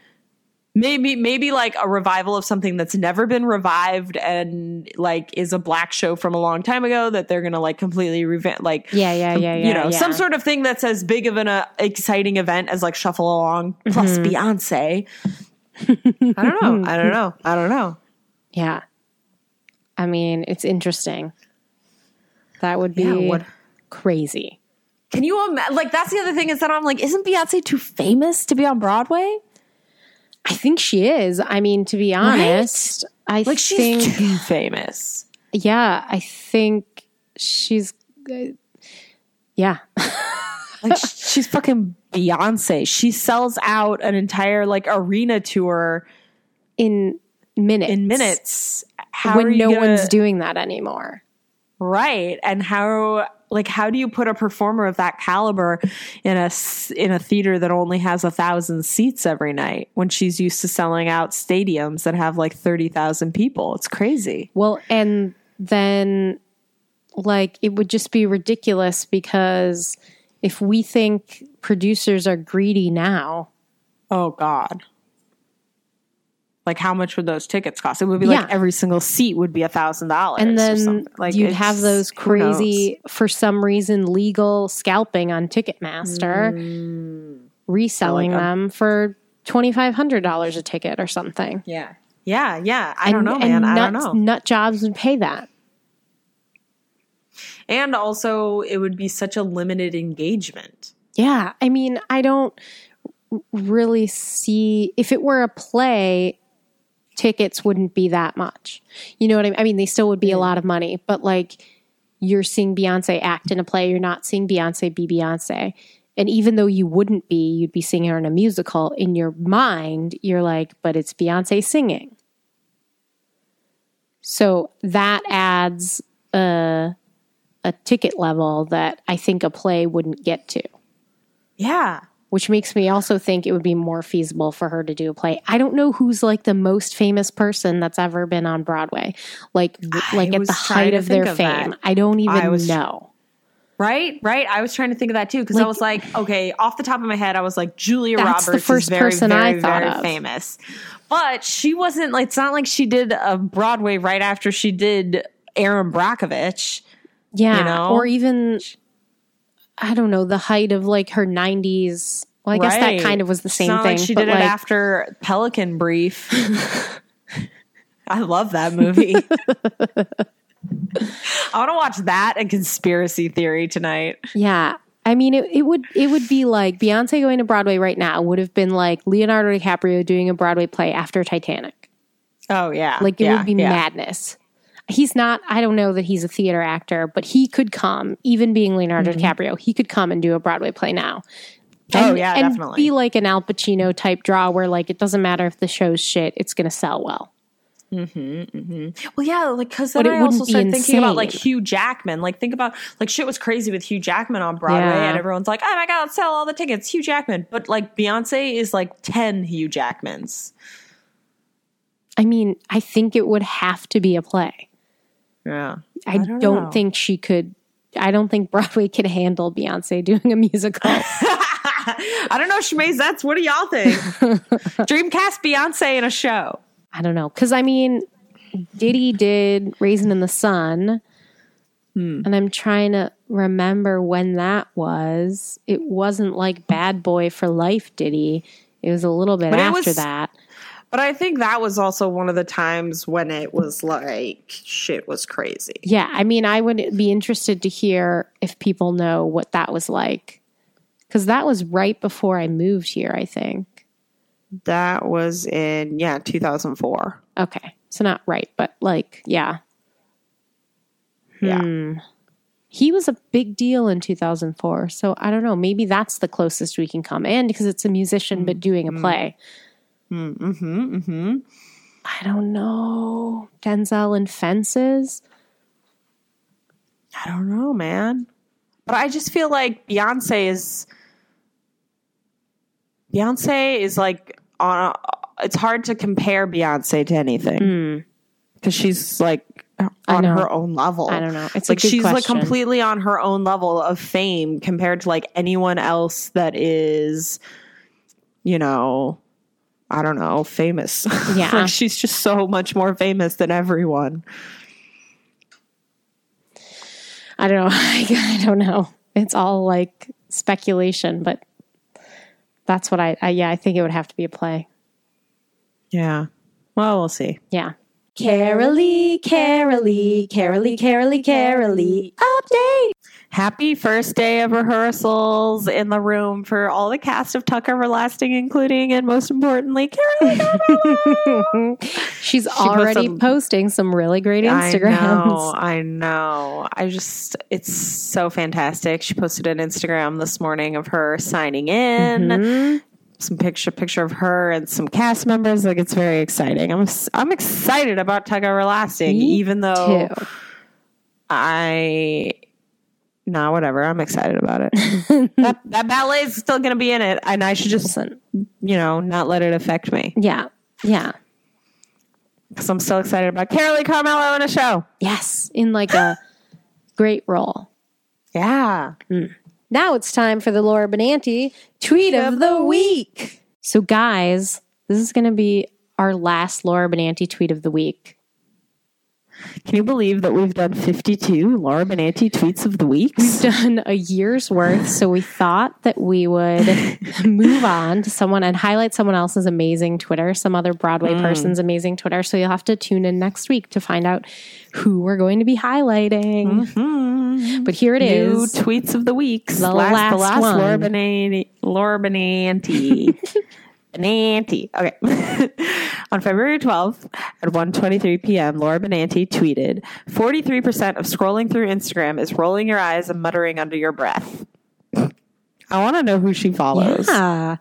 maybe maybe like a revival of something that's never been revived and like is a black show from a long time ago that they're gonna like completely revamp like Yeah, yeah, yeah, yeah. you know yeah. some sort of thing that's as big of an uh, exciting event as like shuffle along plus Mm-hmm. beyonce [laughs] i don't know i don't know i don't know Yeah. I mean, it's interesting. That would be Yeah, what- crazy. can you imagine like that's the other thing is that i'm like isn't beyonce too famous to be on broadway I think she is. I mean, to be honest, I like she's think too famous yeah, I think she's uh, yeah. [laughs] like she's fucking beyonce she sells out an entire like arena tour in minutes. in minutes how when no gonna- one's doing that anymore. right and how like how do you put a performer of that caliber in a in a theater that only has a thousand seats every night when she's used to selling out stadiums that have like 30,000 people it's crazy Well, and then like it would just be ridiculous because if we think producers are greedy now, oh god like how much would those tickets cost? It would be like every single seat would be a thousand dollars and then like you'd have those crazy for some reason legal scalping on Ticketmaster, mm. reselling Like a- them for twenty five hundred dollars a ticket or something. yeah. Yeah yeah. I don't And- know and man. I don't know. Nut jobs would pay that. and also it would be such a limited engagement. Yeah, I mean, I don't really see if it were a play, tickets wouldn't be that much. You know what I mean? I mean, they still would be a mm. lot of money, but like you're seeing Beyonce act in a play, you're not seeing Beyonce be Beyonce. And even though you wouldn't be, you'd be seeing her in a musical. In your mind, you're like, but it's Beyonce singing. So that adds a, a ticket level that I think a play wouldn't get to yeah which makes me also think it would be more feasible for her to do a play. I don't know who's like the most famous person that's ever been on Broadway, like like at the height of their of that. fame. I don't even I was- know. Right, right. I was trying to think of that too because I was like, okay, off the top of my head, I was like, Julia That's the first is very, person I thought very of. famous, but she wasn't. like It's not like she did a Broadway right after she did Erin Brockovich. Yeah, You know? or even I don't know the height of like her nineties. Well, I guess that kind of was the It's same not thing. Like she but did like, it after Pelican Brief. [laughs] I love that movie. I want to watch that and conspiracy theory tonight. Yeah. I mean, it, it would it would be like Beyonce going to Broadway right now would have been like Leonardo DiCaprio doing a Broadway play after Titanic. Oh yeah, Like it would be yeah. madness. He's not. I don't know that he's a theater actor, but he could come, even being Leonardo DiCaprio. He could come and do a Broadway play now. Mm-hmm. Oh, And- yeah, and definitely. be like an Al Pacino type draw, where like it doesn't matter if the show's shit, it's going to sell well. Mhm. Hmm. Well, yeah, like because then I also started thinking about like. Hugh Jackman. Like think about like shit was crazy with Hugh Jackman on Broadway, Yeah. and everyone's like, "Oh my god, sell all the tickets, Hugh Jackman." But like Beyonce is like ten Hugh Jackmans. I mean, I think it would have to be a play. Yeah, I, don't don't, think she could I don't think Broadway could handle Beyonce doing a musical. [laughs] I don't know, Shmazets. What do y'all think? [laughs] Dreamcast Beyonce in a show. I don't know. Because, I mean, Diddy did Raisin in the Sun. Hmm. And I'm trying to remember when that was. It wasn't like Bad Boy for Life, Diddy. It was a little bit But after was- that. But I think that was also one of the times when it was like shit was crazy. Yeah. I mean, I would be interested to hear if people know what that was like. Because that was right before I moved here, I think. That was in yeah, 2004. Okay. So not right, but like, yeah. Yeah. Hmm. He was a big deal in 2004. So I don't know. Maybe that's the closest we can come. And because it's a musician, but doing a play. Mm-hmm. Mm-hmm. Hmm. I don't know. Denzel and Fences. I don't know, man. But I just feel like Beyonce is Beyonce is like on. A, it's hard to compare Beyonce to anything because she's like on her own level. I don't know. It's a like she's like completely on her own level of fame compared to like anyone else that is, you know, I don't know, famous. [laughs] Yeah. like she's just so much more famous than everyone. I don't know. [laughs] I don't know. It's all like speculation, but that's what I, I yeah, I think it would have to be a play. Yeah. Well, we'll see. Yeah. Carolee, Carolee, Carolee, Carolee, Carolee. Update. Happy first day of rehearsals in the room for all the cast of Tuck Everlasting, including and most importantly, Caroline. [laughs] She's already posted- posting some really great I know, Instagrams. I know. I just, it's so fantastic. She posted an Instagram this morning of her signing in. Mhm. Some picture, picture of her and some cast members. Like it's very exciting. I'm, I'm excited about Tuck Everlasting, Me even though Too. I no, whatever. I'm excited about it. [laughs] that, that ballet is still going to be in it, and I should just, Listen. you know, not let it affect me Yeah. Yeah. because I'm still excited about Carolee Carmello in a show. Yes. In like a [gasps] great role. Yeah, mm. Now it's time for the Laura Benanti tweet of the week. So, guys, this is going to be our last Laura Benanti tweet of the week. Can you believe that we've done 52 Laura Benanti tweets of the week? We've Done a year's worth. So, we thought that we would [laughs] move on to someone and highlight someone else's amazing Twitter, some other Broadway Mm. person's amazing Twitter. So, you'll have to tune in next week to find out who we're going to be highlighting. But here it Mm-hmm. New is. tweets of the week. The last, the last last Laura one. Benanti. Laura Benanti. [laughs] Benanti. Okay. [laughs] On February 12th at 1.23 p.m., Laura Benanti tweeted, 43% of scrolling through Instagram is rolling your eyes and muttering under your breath. [laughs] I want to know who she follows. Yeah.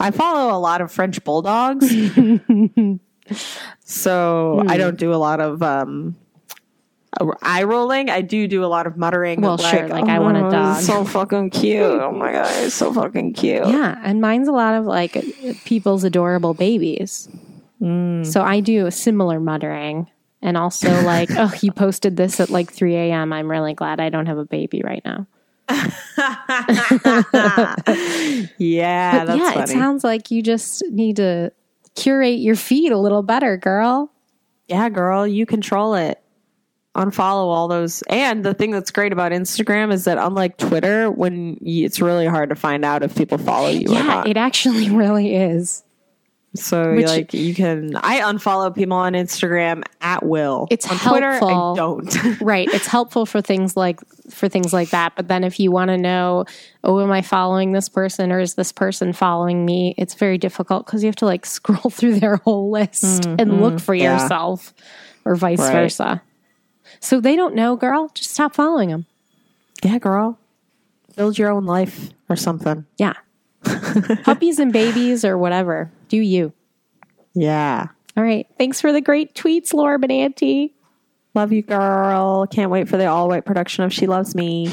I follow a lot of French bulldogs. [laughs] so Hmm. I don't do a lot of um, eye rolling. I do do a lot of muttering. Well, sure, like, I want a "Oh, dog." So fucking cute. Oh my god, it's so fucking cute. Yeah, and mine's a lot of like people's adorable babies. Mm. So I do a similar muttering. And also, [laughs] like, oh, you posted this at like 3 a.m. I'm really glad I don't have a baby right now. [laughs] [laughs] yeah, yeah, funny. it sounds like you just need to curate your feed a little better, girl. yeah, girl, you control it. Unfollow all those. And the thing that's great about Instagram is that unlike Twitter, when you, it's really hard to find out if people follow you or Yeah, not. it actually [laughs] really is. So Which- like you can I unfollow people on Instagram at will. It's on Twitter helpful. I don't. [laughs] right it's helpful for things like for things like that but then if you want to know oh am i following this person or is this person following me it's very difficult because you have to like [laughs] scroll through their whole list and mm-hmm. look for yeah. yourself or vice Right. versa so they don't know girl just stop following them yeah, girl. Build your own life or something. yeah [laughs] puppies and babies or whatever do you Yeah. all right thanks for the great tweets laura benanti Love you, girl. Can't wait for the all white production of She Loves Me.